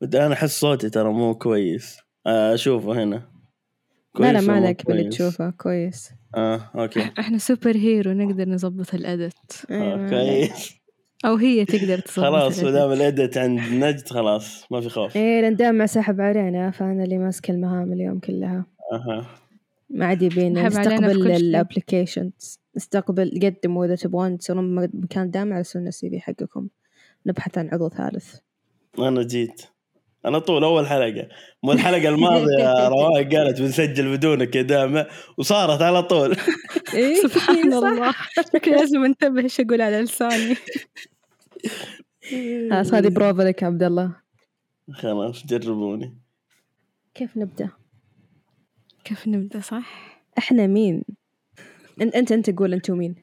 بدي أنا أحس صوتي ترى مو كويس. آه، أشوفه هنا. لا لا كويس ما عليك باللي كويس؟ تشوفه كويس. آه okay. إحنا superhero نقدر نظبط ال edit آه، عليك. كويس أو هي تقدر تظبط خلاص ما ال edit. دامع ال edit عند نجد خلاص ما في خوف. إيه لأن دامع سحب علينا فأنا اللي ماسكه المهام اليوم كلها. أها. ما عاد يبينا نستقبل. ال applications نستقبل قدموا اذا تبغون تسوون مكان دامع على ال CV حقكم. نبحث عن عضو ثالث. أنا جيت. على طول أول حلقة مو الحلقة الماضية رواق قالت بنسجل بدونك يا دامع وصارت على طول إيه سبحان صح. الله لازم انتبه إيش أقول على لساني خلاص هذه بروفا لك يا عبد الله خلاص جربوني كيف نبدأ؟ كيف نبدأ صح؟ إحنا مين؟ انت أنت أنت قول أنتوا مين؟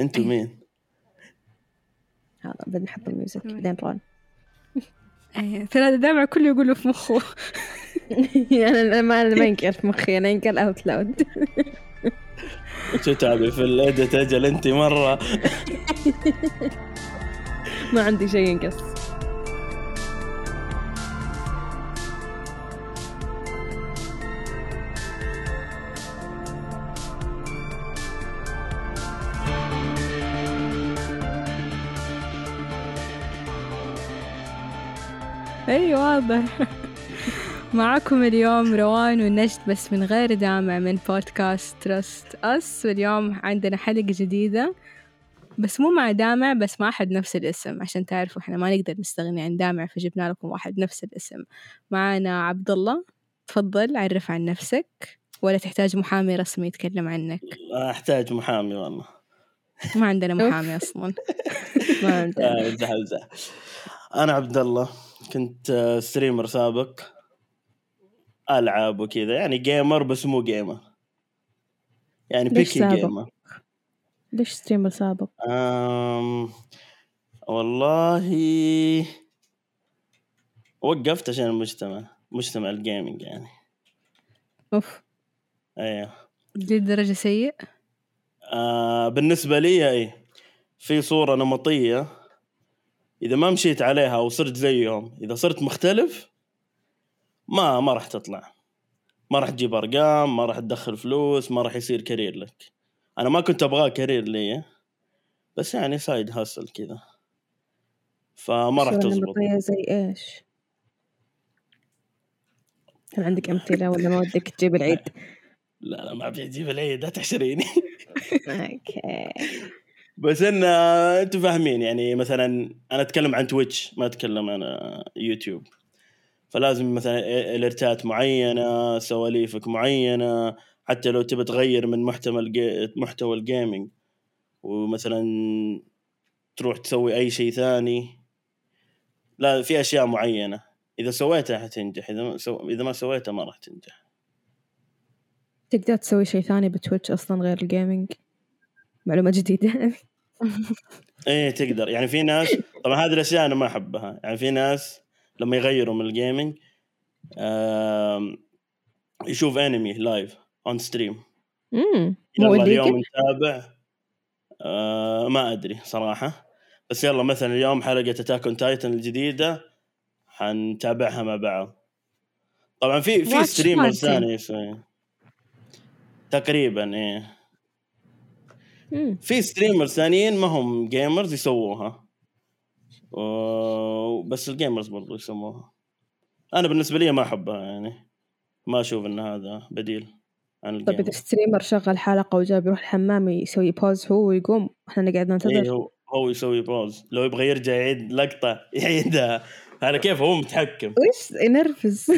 أنتوا مين؟ هذا بدنا نحط الميوزك. بعدين رون هذا دامع كله يقوله في مخه. أنا أنا ما أنا ما ينقل في مخي أنا ينقل اوت لاود شو تعبي في الادت أجل أنت مرة. ما عندي شيء ينقص أي واضح. معكم اليوم روان ونجد بس من غير دامع من بودكاست Trust Us واليوم عندنا حلقة جديدة. بس مو مع دامع بس مع أحد نفس الاسم. عشان تعرفوا إحنا ما نقدر نستغني عن دامع فجبنا لكم واحد نفس الاسم. معانا عبد الله تفضل عرف عن نفسك. ولا تحتاج محامي رسمي يتكلم عنك؟ أحتاج محامي والله. ما عندنا محامي أصلا. ما عندي آه، امزح امزح أنا عبد الله كنت آه، streamer سابق. ألعاب وكذا. يعني gamer بس مو gamer يعني ليش بيكي سابق؟ gamer ليش streamer سابق؟ أم والله وقفت عشان المجتمع مجتمع ال gaming يعني. أوف. أيوه دي الدرجة سيء آه بالنسبة لي اي في صورة نمطية إذا ما مشيت عليها وصرت زيهم إذا صرت مختلف ما ما راح تطلع. ما راح تجيب أرقام ما راح تدخل فلوس ما راح يصير career لك. أنا ما كنت أبغاه career لي بس يعني side hustle كذا. فما راح تزبط. زي إيش؟ هل عندك أمثلة ولا ما ودك تجيب العيد؟ لا لا ما أبي أجيب العيد لا تحشريني. okay. بس إن أنتم فاهمين يعني مثلا أنا أتكلم عن تويتش ما أتكلم عن آه، يوتيوب. فلازم مثلا الارتات معينة سواليفك معينة حتى لو تبي تغير من محتوى. محتوى ال gaming ومثلا تروح تسوي أي شيء ثاني. لا في أشياء معينة. إذا سويتها حتنجح إذا ما سو... إذا ما سويتها ما راح تنجح. تقدر تسوي شيء ثاني بتويتش أصلا غير ال gaming معلومة جديدة. إيه تقدر. يعني في ناس طبعا هذه الأشياء أنا ما أحبها. يعني في ناس لما يغيروا من ال gaming يشوف anime live on stream امم يلا اليوم؟ نتابع. آه ما أدري صراحة. بس يلا مثلا اليوم حلقة Attack on Titan الجديدة حنتابعها مع بعض. طبعا في في Watch streamer party. ثاني تقريبا إيه. في streamers ثانيين ما هم gamers يسووها. و- بس ال gamers برضو يسووها أنا بالنسبة لي ما أحبها يعني. ما أشوف إن هذا بديل عن طيب إذا ال gamer streamer شغل حلقة وجاء بيروح الحمام يسوي pause هو ويقوم إحنا نقعد إيه ننتظر. هو هو يسوي بوز لو يبغى يرجع يعيد لقطة يعيدها. هذا كيف؟ هو متحكم. وش؟ ينرفز.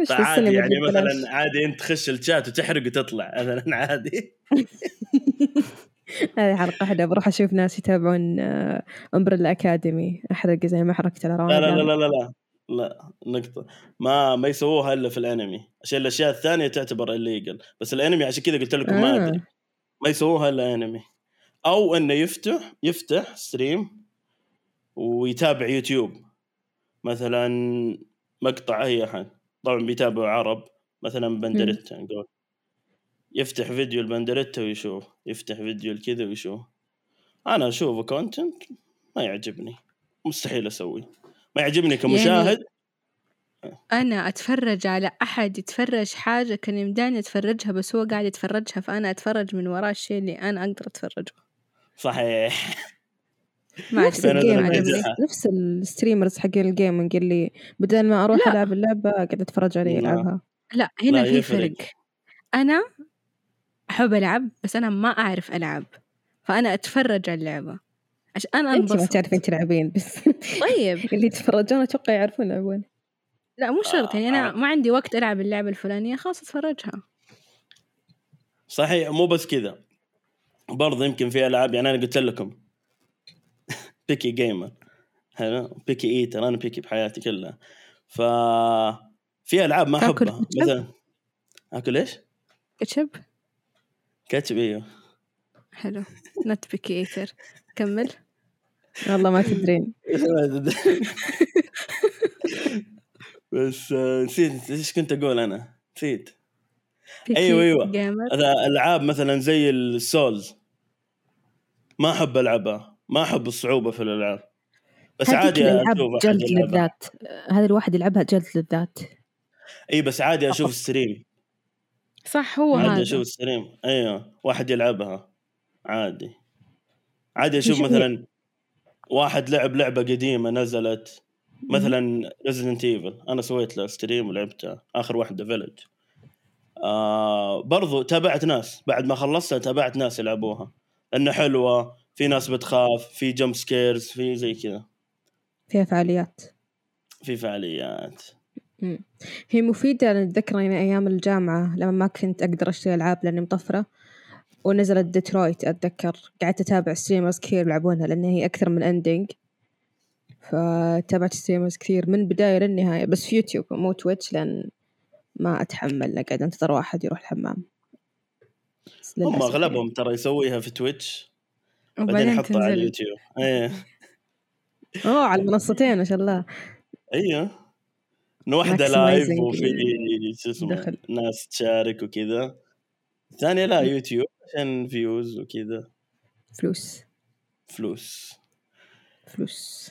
وش عادي السينما يعني؟ مثلا عادي أنت تخش الشات وتحرق وتطلع مثلا عادي. هذه حلقة واحدة بروح أشوف ناس يتابعون أمبريلا أكاديمي أحرق زي ما على لا لا لا لا لا لا نقطة. ما ما يسووها إلا في الأنمي. عشان الأشياء الثانية تعتبر الليجل بس الأنمي عشان كذا قلت لكم ما آه. ادري ما يسووها إلا أنمي. أو إنه يفتح يفتح stream ويتابع يوتيوب. مثلا مقطع أي أحد. طبعا بيتابع عرب مثلا بندريتا نقول يفتح فيديو البندريتا ويشوف يفتح فيديو الكذا ويشوف. أنا أشوفه content ما يعجبني. مستحيل أسوي ما يعجبني كمشاهد. أنا أتفرج على أحد يتفرج حاجة كان يمداني أتفرجها بس هو قاعد يتفرجها فأنا أتفرج من وراه الشيء اللي أنا أقدر أتفرجه. صحيح. ما نفس نفس ال streamers حقين ال gaming اللي بدل ما أروح لا. ألعب اللعبة قاعد أتفرج عليه لا. يلعبها. لا هنا لا، في. فرق. أنا أحب ألعب بس أنا ما أعرف ألعب. فأنا أتفرج على اللعبة. عشان أنا انت ما تعرفين تلعبين بس طيب. اللي يتفرجون أتوقع يعرفون يلعبون لا مو شرط. يعني أنا آه. ما عندي وقت ألعب اللعبة الفلانية خلاص أتفرجها. صحيح مو بس كذا. برضه يمكن في ألعاب يعني أنا قلت لكم picky gamer حلو؟ picky eater أنا picky بحياتي كلها. ف في ألعاب ما أحبها؟ مثلا آكل إيش؟ كاتشب؟ كاتشب إيوه. حلو. انت picky eater كمل. والله ما تدرين بس آه، نسيت. إيش كنت أقول أنا؟ نسيت. picky أيوة. gamer ألعاب مثلا زي ال Souls ما أحب ألعبها. ما أحب الصعوبة في الألعاب. بس عادي أشوف جلد. للذات. هذا الواحد يلعبها جلد للذات. إي بس عادي أشوف stream صح هو عادي هذا. أشوف stream إيوه واحد يلعبها. عادي. عادي أشوف مثلا واحد لعب لعبة قديمة نزلت مثلا Resident Evil أنا سويت له stream ولعبتها آخر واحدة Village آه برضو تابعت ناس. بعد ما خلصتها تابعت ناس يلعبوها. لأنه حلوة. في ناس بتخاف في jump scares في زي كذا. فيها فعاليات. في فعاليات. مم. هي مفيدة أنا أتذكر أنا أيام الجامعة لما ما كنت أقدر أشتري ألعاب لأني مطفرة ونزلت ديترويت أتذكر. قعدت أتابع streamers كثير يلعبونها لأن هي أكثر من ending فتابعت streamers كثير من البداية للنهاية بس في يوتيوب مو تويتش لأن ما أتحمل أقعد أنتظر واحد يروح الحمام. هم للأسف أغلبهم ترى يسويها في تويتش بعدين وبعدين يحطها على اليوتيوب. إيه. أوه على المنصتين ما شاء الله. أيوه. إنه Maximizing live وفي شو اسمه. ناس تشارك وكذا. الثانية لا يوتيوب عشان views وكذا. فلوس. فلوس. فلوس.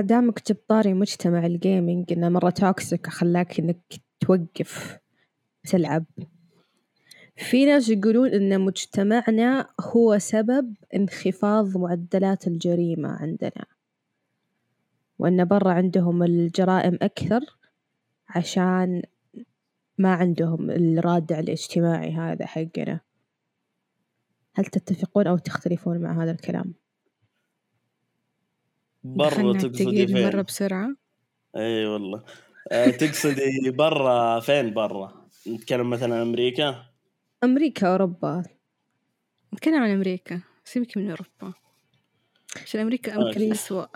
دامك جبت طاري مجتمع ال gaming إنه مرة toxic خلاك إنك توقف تلعب. في ناس يقولون إن مجتمعنا هو سبب انخفاض معدلات الجريمة عندنا وإن برا عندهم الجرائم أكثر عشان ما عندهم الرادع الاجتماعي هذا حقنا هل تتفقون أو تختلفون مع هذا الكلام؟ برا تقصدي التقيل مرة فين؟ بسرعة إي والله آه، تقصدي برا فين برا؟ نتكلم مثلا أمريكا؟ أمريكا أوروبا نتكلم عن أمريكا سيبك من أوروبا عشان أمريكا okay. يمكن أسوأ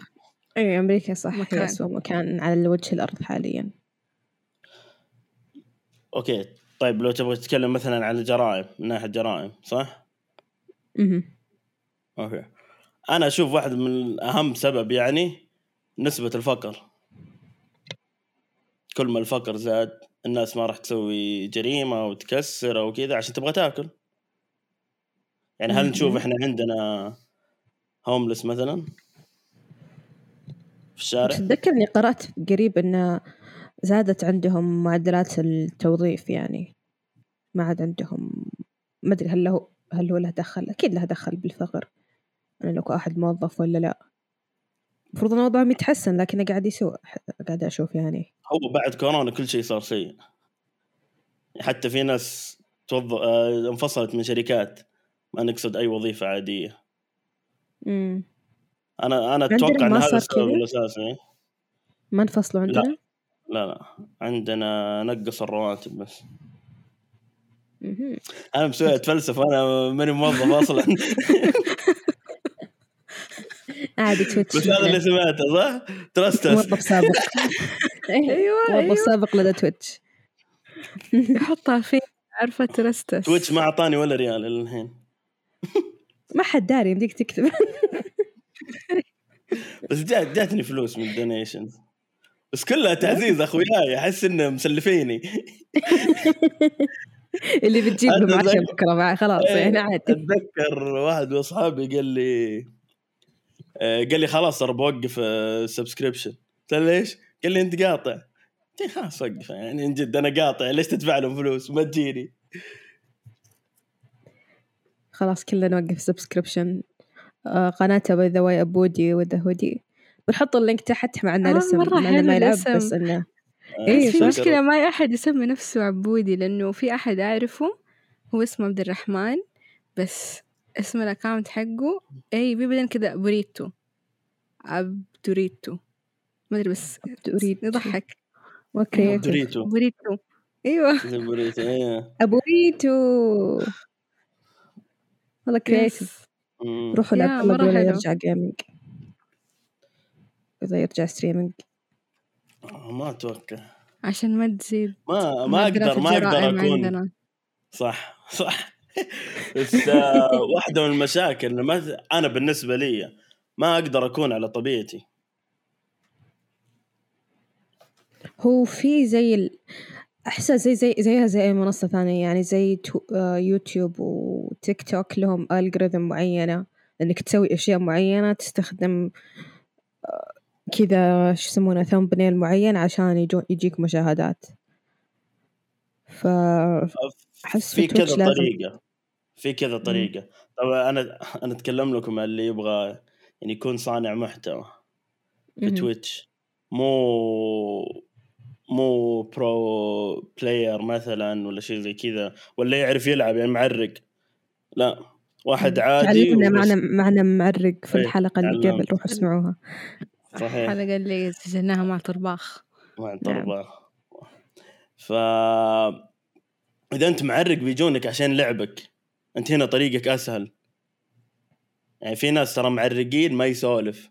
اي أمريكا صح هي مكان. اسوء مكان على وجه الأرض حاليا okay طيب لو تبغى تتكلم مثلا عن الجرائم من ناحية جرائم صح؟ مهم. أوكي أنا أشوف واحد من أهم سبب يعني نسبة الفقر كل ما الفقر زاد الناس ما راح تسوي جريمة وتكسر أو كذا عشان تبغى تاكل. يعني هل نشوف. إحنا عندنا هوملس مثلا؟ في الشارع؟ تتذكر اني قرأت قريب إن زادت عندهم معدلات التوظيف يعني. ما عاد عندهم ما أدري هل له هل هو له دخل؟ أكيد له دخل بالفقر. أنا لو أحد موظف ولا لا. المفروض إن وضعهم يتحسن لكنه قاعد يسوء قاعد أشوف يعني. هو بعد كورونا كل شيء صار سيء. حتى في ناس توظ... آه، انفصلت من شركات. ما نقصد أي وظيفة عادية. امم أنا أنا أتوقع إن ما هذا السبب؟ الأساسي. ما انفصلوا لا. عندنا؟ لا لا. عندنا نقص الرواتب بس. أنا مسوي أتفلسف أنا ماني موظف أصلا. عادي تويتش بس هذا اللي سمعته صح؟ ترست موظف سابق. أيوة موظف أيوة. سابق لدى تويتش يحطها في عارفة ترستس. تويتش ما أعطاني ولا ريال إلى الحين. ما حد داري يمديك تكتب. بس جات جاتني فلوس من ال donations بس كلها تعزيز أخوياي أحس إنهم مسلفيني. اللي بتجيب له عشاء زي- بكرة مع خلاص إيه. يعني عادي. أتذكر واحد من أصحابي قال لي آه، قال لي خلاص ترى بوقف subscription قلت له ليش؟ قال لي أنت قاطع. قلت له خلاص وقف يعني من جد أنا قاطع ليش تدفع لهم فلوس؟ ما تجيني. خلاص كلنا نوقف subscription آه قناته by the way عبودي with the hoodie بنحط ال link تحت مع انه آه، لسه مع ما يلعب. بس إنه آه، إيه، بس في صح. مشكلة ما أي أحد يسمي نفسه عبودي لأنه في أحد أعرفه هو اسمه عبد الرحمن بس اسم ال account حقه أي بيبدأ كذا بوريتو عبدوريتو ما أدري بس دوريتو. يضحك. okay دوريتو بوريتو. أيوه. بوريتو إيه. ابو ريتو والله. مم. روحوا يا، لعبة الله مرة قبل لا حلو. يرجع gaming إذا يرجع streaming آه، ما أتوقع. عشان ما تزيد ما ما أقدر ما أكون. عندنا. صح صح. بس آه، واحدة من المشاكل ما أنا بالنسبة لي ما أقدر أكون على طبيعتي. هو في زي ال... أحسها زي زي زيها زي أي منصة ثانية يعني زي تو... آه يوتيوب وتيك توك لهم algorithm معينة إنك تسوي أشياء معينة تستخدم آه كذا شو يسمونه thumbnail معين عشان يجو... يجيك مشاهدات. ف أحس في كذا لازم طريقة. في كذا طريقة. طبعا أنا أنا أتكلم لكم اللي يبغى يعني يكون صانع محتوى في. تويتش. مو مو pro player مثلا ولا شيء زي كذا ولا يعرف يلعب يعني معرق. لا واحد عادي تعلمنا. معنا معنا معرق في إيه، الحلقة اللي. قبل روحوا اسمعوها. صحيح. الحلقة اللي سجلناها مع طرباخ. مع نعم. طرباخ. فإذا أنت معرق بيجونك عشان لعبك. أنت هنا طريقك أسهل. يعني في ناس ترى معرقين ما يسولف.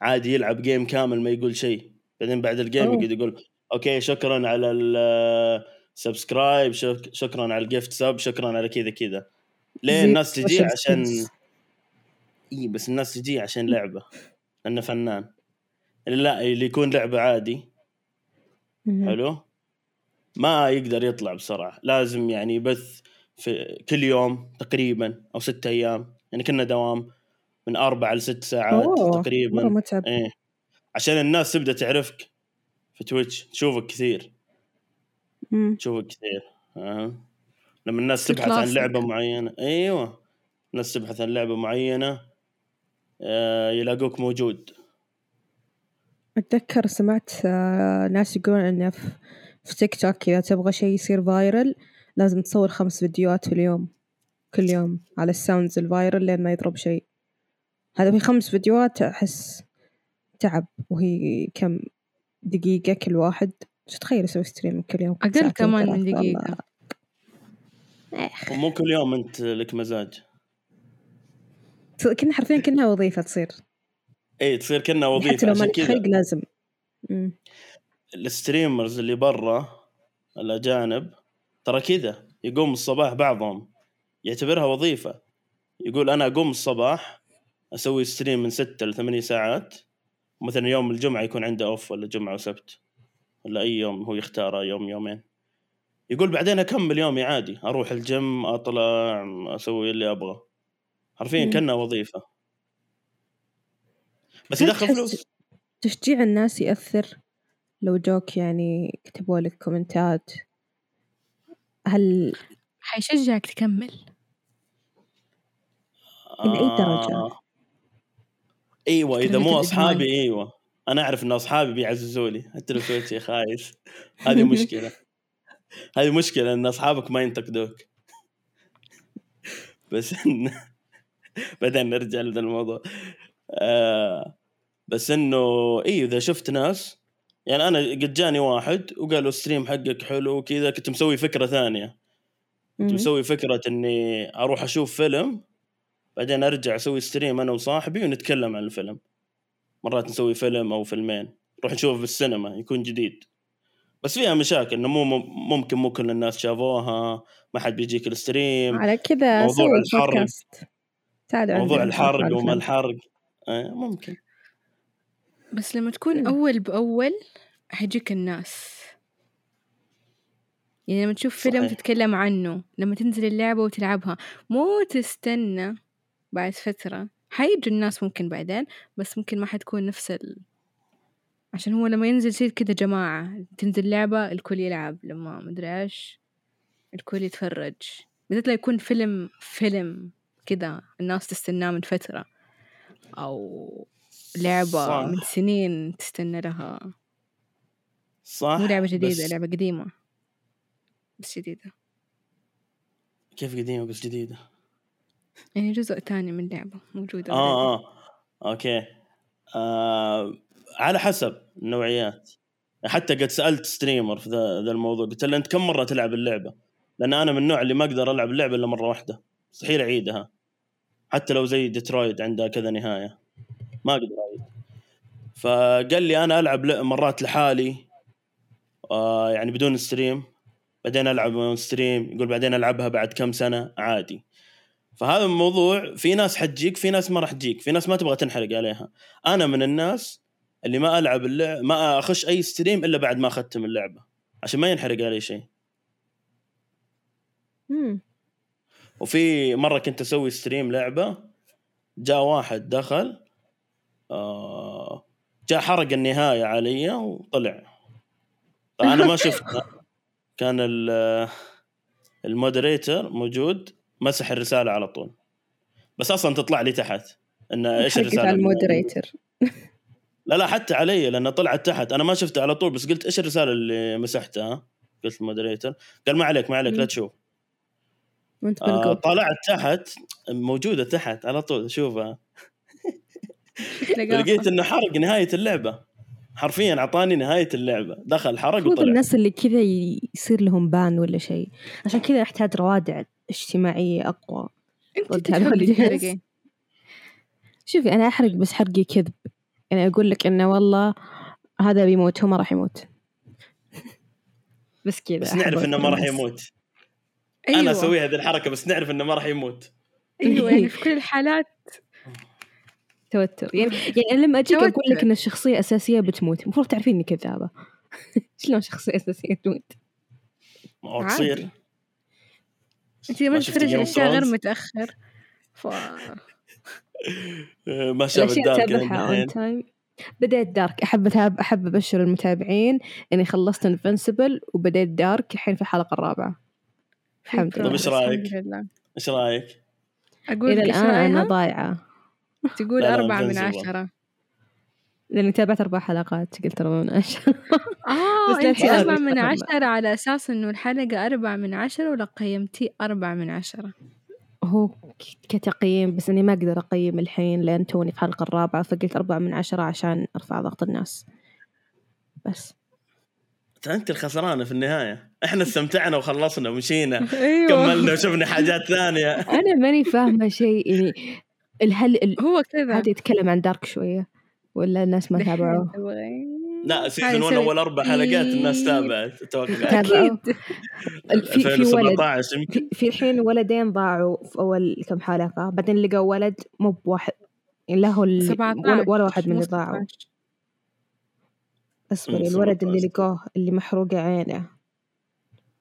عادي يلعب game كامل ما يقول شيء. بعدين بعد ال game. يقعد يقول okay شكرا على ال subscribe شك- شكرا على ال gift sub شكرا على كذا كذا. ليه الناس تجي عشان. إي بس الناس تجي عشان لعبة لأنه فنان. اللي لا اللي يكون لعبة عادي. حلو؟ ما يقدر يطلع بسرعة. لازم يعني يبث في كل يوم تقريبا أو ستة أيام. يعني كنا دوام من أربع لست ساعات أوه، مرة تقريبا متعب. إيه. عشان الناس تبدأ تعرفك. في تويتش تشوفك كثير مم. تشوفك كثير أه. لما الناس تبحث عن. لعبة معينة أيوه الناس تبحث عن لعبة معينة آه يلاقوك موجود أتذكر سمعت آه، ناس يقولون إنه في في تيك توك إذا تبغى شيء يصير viral لازم تصور خمس فيديوهات في اليوم كل يوم على ال sounds ال viral لين ما يضرب شيء هذا في خمس فيديوهات أحس تعب وهي كم دقيقة كل واحد. شو تخيل أسوي stream كل يوم أقل كمان من دقيقة. إيه. ومو كل يوم أنت لك مزاج. كنا حرفيا كأنها وظيفة تصير. إي تصير كأنها حتى وظيفة لو كذا. خلق لازم. مم. ال streamers اللي برا الأجانب ترى كذا يقوم الصباح بعضهم يعتبرها وظيفة. يقول أنا أقوم الصباح أسوي stream من ستة ل 8 ساعات. مثلا يوم الجمعة يكون عنده off ولا جمعة وسبت ولا أي يوم هو يختاره يوم يومين. يقول بعدين أكمل يومي عادي أروح الجيم أطلع أسوي اللي أبغى. حرفيا مم. كانها وظيفة. بس يدخل فلوس. تشجيع الناس يأثر؟ لو جوك يعني كتبوا لك comment ات. هل حيشجعك تكمل؟ إلى أي درجة؟ إيوه إذا مو. أصحابي إيوه. أنا أعرف إن أصحابي بيعززوا لي حتى لو سويت شيء خايس. هذه مشكلة. هذه مشكلة إن أصحابك ما ينتقدوك. بس إن... بعدين نرجع لهذا الموضوع. آه بس إنه إي إذا شفت ناس يعني أنا قد جاني واحد وقالوا ال stream حقك حلو وكذا كنت مسوي فكرة ثانية. كنت. مسوي فكرة إني أروح أشوف فيلم بعدين أرجع أسوي stream أنا وصاحبي ونتكلم عن الفيلم مرات نسوي فيلم أو فيلمين نروح نشوفه في السينما يكون جديد بس فيها مشاكل إنه مو ممكن مو كل الناس شافوها ما حد بيجيك الستريم على كذا موضوع الحرق. موضوع الحرق وما. الحرق آه ممكن بس لما تكون مم. أول بأول حيجيك الناس يعني لما تشوف فيلم صحيح. تتكلم عنه لما تنزل اللعبة وتلعبها مو تستنى بعد فترة. حيجوا الناس ممكن بعدين بس ممكن ما حتكون نفس ال عشان هو لما ينزل يصير كده جماعة تنزل لعبة الكل يلعب. لما مدري إيش الكل يتفرج. بالذات لو يكون فيلم فيلم كده الناس تستناه من فترة. أو لعبة صح. من سنين تستنى لها. صح. مو لعبة جديدة بس لعبة قديمة. بس جديدة. كيف قديمة بس جديدة؟ يعني جزء تاني من لعبة موجودة. آه آه. okay. آه على حسب النوعيات. حتى قد سألت streamer في ذا, ذا الموضوع قلت له أنت كم مرة تلعب اللعبة؟ لأن أنا من النوع اللي ما أقدر ألعب اللعبة إلا مرة واحدة. مستحيل أعيدها. حتى لو زي ديترويد عندها كذا نهاية. ما أقدر أعيد. فقال لي أنا ألعب مرات لحالي. آه يعني بدون stream بعدين ألعب stream يقول بعدين ألعبها بعد كم سنة؟ عادي. فهذا الموضوع في ناس حتجيك في ناس ما راح تجيك في ناس ما تبغى تنحرق عليها. أنا من الناس اللي ما ألعب اللعبه ما أخش أي stream إلا بعد ما أختم اللعبة عشان ما ينحرق علي شيء. وفي مرة كنت أسوي stream لعبة جاء واحد دخل آه جاء حرق النهاية علي وطلع. فانا ما شفتها كان ال- moderator موجود. مسح الرسالة على طول. بس أصلا تطلع لي تحت. إن إيش الرسالة؟ على ال moderator. لا لا حتى علي لانها طلعت تحت. أنا ما شفتها على طول بس قلت إيش الرسالة اللي مسحتها؟ قلت ال moderator. قال ما عليك ما عليك لا. تشوف. آه طلعت تحت موجودة تحت على طول اشوفها تلقاها. لقيت إنه حرق نهاية اللعبة. حرفيا أعطاني نهاية اللعبة. دخل حرق وطلع. الناس اللي كذا يصير لهم بان ولا شيء. عشان كذا نحتاج روادع اجتماعية أقوى. أنت. تحرقي شوفي أنا أحرق بس حرقي كذب. يعني أقول لك إنه والله هذا بيموت هو ما راح يموت. بس كذا بس نعرف إنه ما راح. يموت. أيوة. أنا أسوي هذه الحركة بس نعرف إنه ما راح يموت. أيوه يعني في كل الحالات توتر. يعني يعني أنا لما أجيك أقول لك. إن الشخصية أساسية بتموت. المفروض تعرفين إني كذابة. شلون شخصية أساسية تموت؟ عادي. تصير. أنت لما ما of الاشياء غير؟ متأخر. ف ما شاف الدارك بديت دارك. أحب أتابع أحب أبشر المتابعين إني خلصت انفنسبل وبديت دارك الحين في الحلقة الرابعة. الحمد طيب لله إيش رأيك؟ الحمد لله. إيش رأيك؟ أقول إيش الآن أنا رأيها؟ ضايعة. تقول أربعة من. عشرة. لأني تابعت أربع حلقات قلت أربعة من عشرة. آه انت تعرف أربعة من. عشرة على أساس إنه الحلقة أربعة من عشرة ولا قيمتيه أربعة من عشرة؟ هو كتقييم بس إني ما أقدر أقيم الحين لأن توني في الحلقة الرابعة فقلت أربعة من عشرة عشان أرفع ضغط الناس. بس. أنت الخسرانة في النهاية. إحنا استمتعنا وخلصنا ومشينا أيوة. كملنا وشفنا حاجات ثانية. أنا ماني فاهمة شيء يعني الهل ال- هو كذا. هذا يتكلم عن دارك شوية؟ ولا الناس ما تابعوه؟ لا سيزون 1 حيسوي- أول أربع حلقات الناس إيه. تابعت. أتوقع ال- في في ولد. 2017 يمكن. في- الحين ولدين ضاعوا في أول كم حلقة. بعدين لقوا ولد مو بواحد. يعني لا هو ال- 17 ولا, ولا واحد من اللي ضاعوا. 16. اصبري الولد اللي 17. لقوه اللي محروقة عينه.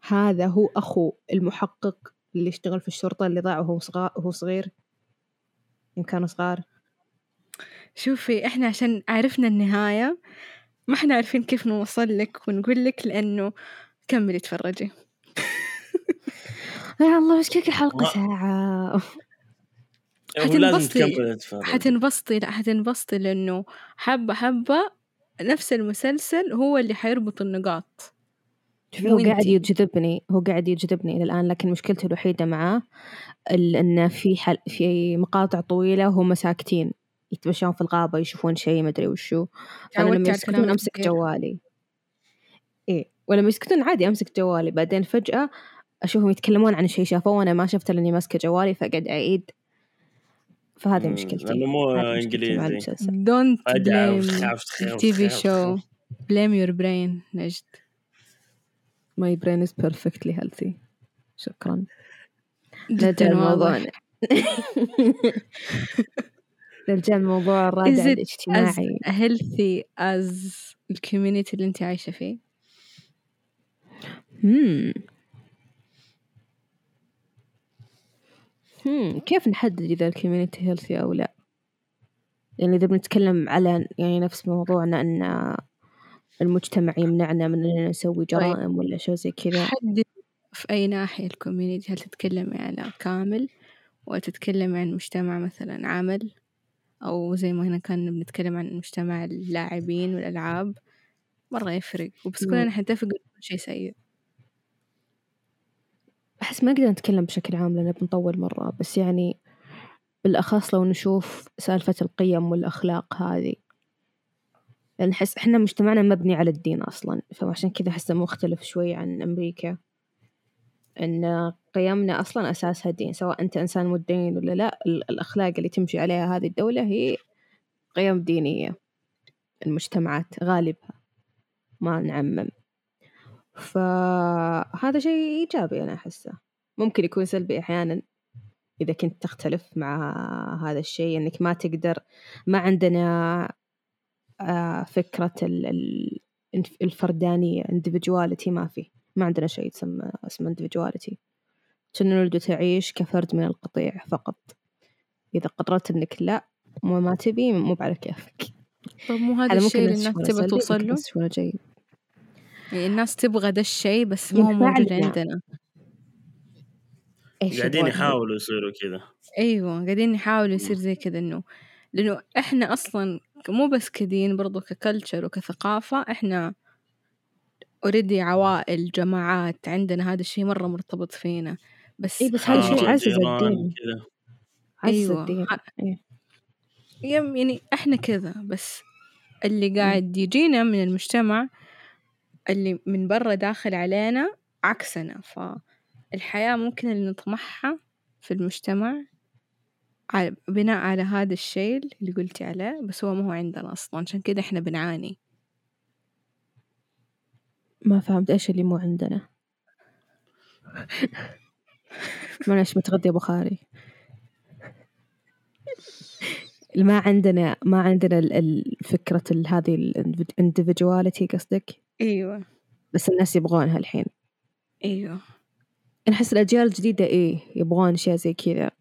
هذا هو أخو المحقق اللي يشتغل في الشرطة اللي ضاع وهو وهو صغير. يوم كانوا صغار. شوفي إحنا عشان عرفنا النهاية ما إحنا عارفين كيف نوصل لك ونقول لك لأنه كملي تفرجي. يا الله إيش كيك الحلقة ساعة؟ ولازم حتنبسطي. حتنبسطي لا حتنبسطي لأنه حبة حبة نفس المسلسل هو اللي حيربط النقاط. هو قاعد. يجذبني هو قاعد يجذبني إلى الآن لكن مشكلتي الوحيدة معاه ال- إنه في حل في مقاطع طويلة وهم ساكتين يتمشون في الغابة يشوفون شيء مدري وشو. فأنا تعودتي لما يسكتون الكبير. جوالي. إيه ولما يسكتون عادي أمسك جوالي. بعدين فجأة أشوفهم يتكلمون عن شيء شافوه وأنا ما شفته لأني ماسكة جوالي فأقعد أعيد. فهذه مشكلتي. لأنه مو إنجليزي. خاف TV خاف- show. خاف. blame your brain نجد. My brain is perfectly healthy. شكرا. نرجع جدا واضح. نرجع لموضوع الرادع Is it as الاجتماعي. healthy as الكوميونيتي اللي انت عايشة فيه؟ هم هم كيف نحدد إذا ال community healthy أو لا؟ يعني إذا بنتكلم على يعني نفس موضوعنا أن المجتمع يمنعنا من أننا نسوي جرائم ولا شيء زي كذا. حد في أي ناحية ال community هل تتكلمي على كامل ولا تتكلمي عن مجتمع مثلا عمل؟ أو زي ما هنا كان بنتكلم عن مجتمع اللاعبين والألعاب. مرة يفرق. وبس كلنا حنتفق كل شيء سيء. أحس ما نقدر نتكلم بشكل عام لأنه بنطول مرة. بس يعني بالأخص لو نشوف سالفة القيم والأخلاق هذه. نحس إحنا مجتمعنا مبني على الدين أصلا فعشان كذا أحسه مختلف شوي عن أمريكا. إن قيمنا أصلا أساسها دين سواء أنت إنسان متدين ولا لا الأخلاق اللي تمشي عليها هذه الدولة هي قيم دينية. المجتمعات غالبها ما نعمم. فهذا شيء إيجابي أنا أحسه. ممكن يكون سلبي أحيانا إذا كنت تختلف مع هذا الشيء إنك ما تقدر ما عندنا فكرة الفردانية individuality ما في. ما عندنا شيء يسمى اسمه individuality. تنولد وتعيش كفرد من القطيع فقط. إذا قررت إنك لا ما تبي مو على كيفك. طب مو هذا الشيء اللي الناس تبغى توصل له؟ جيد. يعني الناس تبغى ده الشيء بس ما هو موجود عندنا. قاعدين يحاولوا يصيروا كذا. أيوه قاعدين يحاولوا يصير زي كذا انه لأنه إحنا أصلا مو بس كدين برضو ك culture وكثقافة إحنا already عوائل جماعات عندنا هذا الشيء مرة مرتبط فينا. بس اي بس هذا الشيء عزز الدين. عزز أيوة. الدين. إيه. يعني إحنا كذا بس اللي قاعد يجينا من المجتمع اللي من برا داخل علينا عكسنا. فالحياة ممكن اللي نطمحها في المجتمع بناء على هذا الشيء اللي قلتي عليه بس هو ما هو عندنا أصلا عشان كده إحنا بنعاني. ما فهمت إيش اللي مو عندنا. معلش متغدي أبو خاري ما عندنا ما عندنا الفكرة هذه الاندفجواليتي قصدك؟ أيوه. بس الناس يبغونها الحين. أيوه. نحس الأجيال الجديدة إيه يبغون أشياء زي كذا.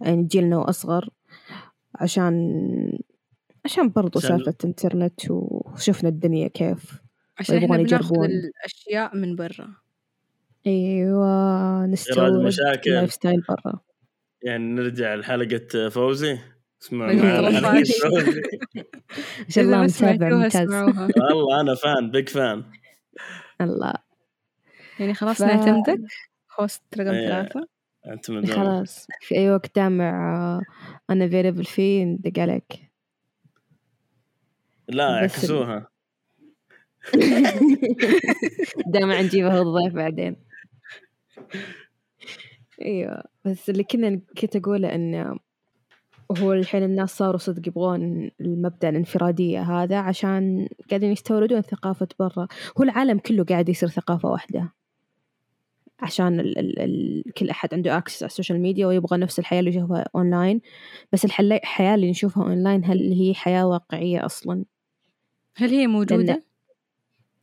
يعني جيلنا وأصغر عشان عشان برضو سالفة انترنت وشفنا الدنيا كيف عشان إحنا بناخذ الأشياء من برا. أيوة نستورد ال lifestyle برا. يعني نرجع لحلقة فوزي. اسمع ما شاء الله متابع ممتاز. والله أنا fan big fan الله. يعني خلاص ف... نعتمدك. host رقم إيه. اعتمد خلاص في أي وقت دامع أنا available فيه ندق عليك. لا عكسوها دامع نجيبه الضيف بعدين. أيوه بس اللي كنا كنت أقوله انه هو الحين الناس صاروا صدق يبغون المبدأ الانفرادية هذا عشان قاعدين يستوردون ثقافة برا. هو العالم كله قاعد يصير ثقافة واحدة. عشان ال ال ال كل أحد عنده access على ال social media ويبغى نفس الحياة اللي يشوفها أونلاين بس الحياة اللي نشوفها أونلاين هل هي حياة واقعية أصلا؟ هل هي موجودة؟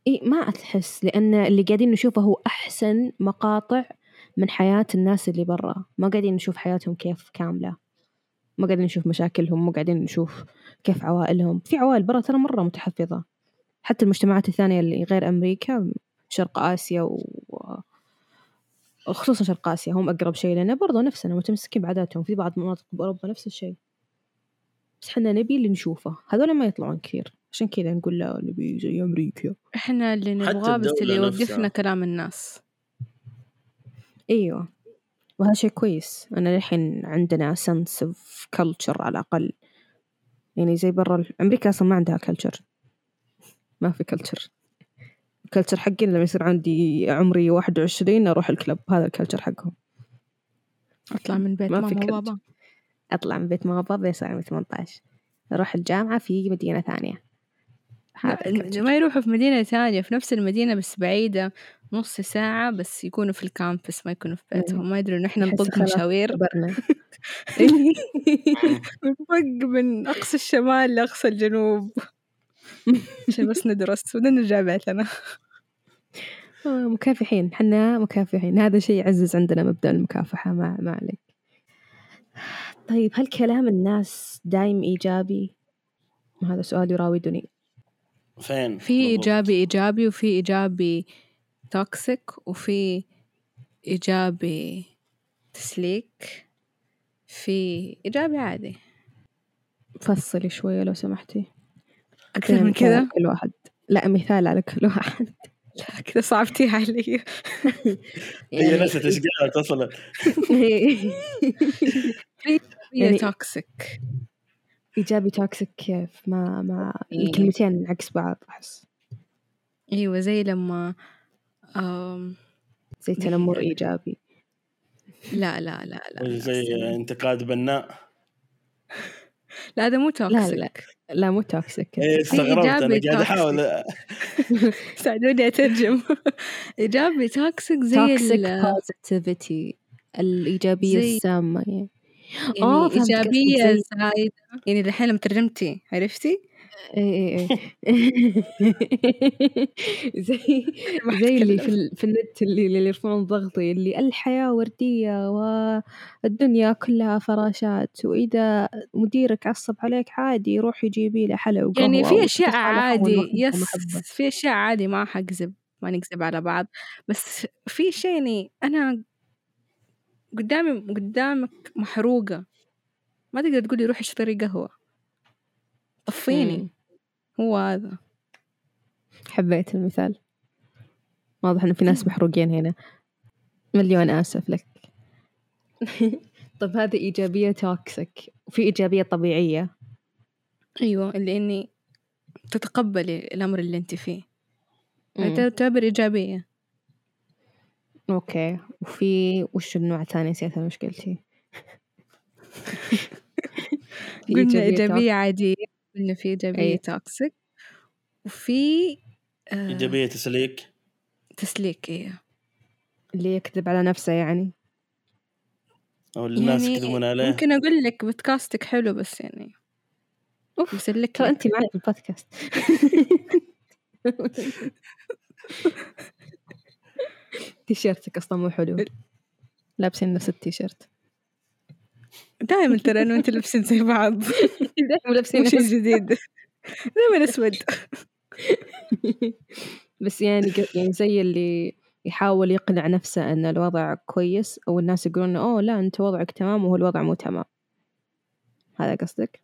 إي ما أتحس لأن اللي قاعدين نشوفه هو أحسن مقاطع من حياة الناس اللي برا. ما قاعدين نشوف حياتهم كيف كاملة. ما قاعدين نشوف مشاكلهم ما قاعدين نشوف كيف عوائلهم. في عوائل برا ترى مرة متحفظة. حتى المجتمعات الثانية اللي غير أمريكا شرق آسيا و خصوصا شرق آسيا هم أقرب شيء لنا برضو نفسنا متمسكين بعاداتهم في بعض مناطق بأوروبا نفس الشيء. بس حنا نبي اللي نشوفه. هذول ما يطلعون كثير. عشان كذا نقول لا نبي زي أمريكا. إحنا اللي نبغاه بس اللي يوقفنا كلام الناس. أيوة. وهذا شيء كويس. أنا الحين عندنا sense of culture على الأقل. يعني زي برا أمريكا أصلا ما عندها culture. ما في culture. ال culture حقي لما يصير عندي عمري واحد وعشرين أروح ال club هذا ال culture حقهم. أطلع من بيت ماما وبابا. أطلع من بيت ماما وبابا يصير عمري 18 أروح الجامعة في مدينة ثانية. ما يروحوا في مدينة ثانية في نفس المدينة بس بعيدة نص ساعة بس يكونوا في ال campus ما يكونوا في بيتهم. ما يدروا إن إحنا نطق مشاوير. نطق من أقصى الشمال لأقصى الجنوب. عشان بس ندرس وبعدين نرجع بيتنا آه، مكافحين. حنا مكافحين. هذا شيء يعزز عندنا مبدأ المكافحة ما, ما عليك. طيب هل كلام الناس دايم إيجابي؟ هذا سؤال يراودني. فين؟ في؟ إيجابي إيجابي وفي إيجابي توكسيك وفي إيجابي تسليك. في إيجابي عادي. فصلي شوية لو سمحتي. أكثر من مثال كذا؟ على كل واحد لا مثال على كل واحد. لا كذا صعبتيها علي. هي نسيت إيش قالت أصلا هي يعني- toxic إيجابي toxic كيف؟ ما ما إيه. الكلمتين عكس بعض أحس أيوة زي لما أم... زي تنمر إيجابي. لا لا لا لا زي انتقاد بناء. لا هذا مو لا toxic لا مو toxic إيه استغربت أنا إيجابي قاعد أحاول. ساعدوني أترجم. إيجابي toxic زي toxic ال... positivity الإيجابية زي- السامة يعني. يعني آه، إيجابية زي- زايدة يعني الحين لما ترجمتي عرفتي؟ إيه إيه إيه زي زي اللي. في, في النت اللي اللي يرفعون ضغطي اللي الحياة وردية والدنيا كلها فراشات وإذا مديرك عصب عليك عادي روح يجيبي له حلا وقهوة يعني في أشياء عادي يس. في أشياء عادي ما حكذب ما نكذب على بعض بس في شيء يعني أنا قدامي قدامك محروقة ما تقدر تقولي روحي اشتري قهوة طفيني. مم. هو هذا. حبيت المثال. واضح إنه في ناس محروقين هنا. مليون آسف لك. طب هذه إيجابية toxic وفي إيجابية طبيعية. أيوة اللي إني تتقبلي الأمر اللي أنت فيه. تعتبر إيجابية. okay. وفي وش النوع الثاني نسيت مشكلتي؟ قلنا توك- إيجابية عادية. قلنا في إيجابية أي. توكسيك وفي آه ايجابيه تسليك. تسليك إيه. اللي يكذب على نفسه يعني. أو الناس يعني يكذبون عليه. ممكن أقول لك بودكاستك حلو بس يعني أوف بسلك ترى. أنت معي في البودكاست تيشيرتك أصلا مو حلو. لابسين نفس التيشيرت. دائما ترى أنا وأنت لابسين زي بعض. دائما لابسين شيء جديد دائما أسود. بس يعني يعني زي اللي يحاول يقنع نفسه أن الوضع كويس أو الناس يقولون أوه لا أنت وضعك تمام وهو الوضع مو تمام. هذا قصدك؟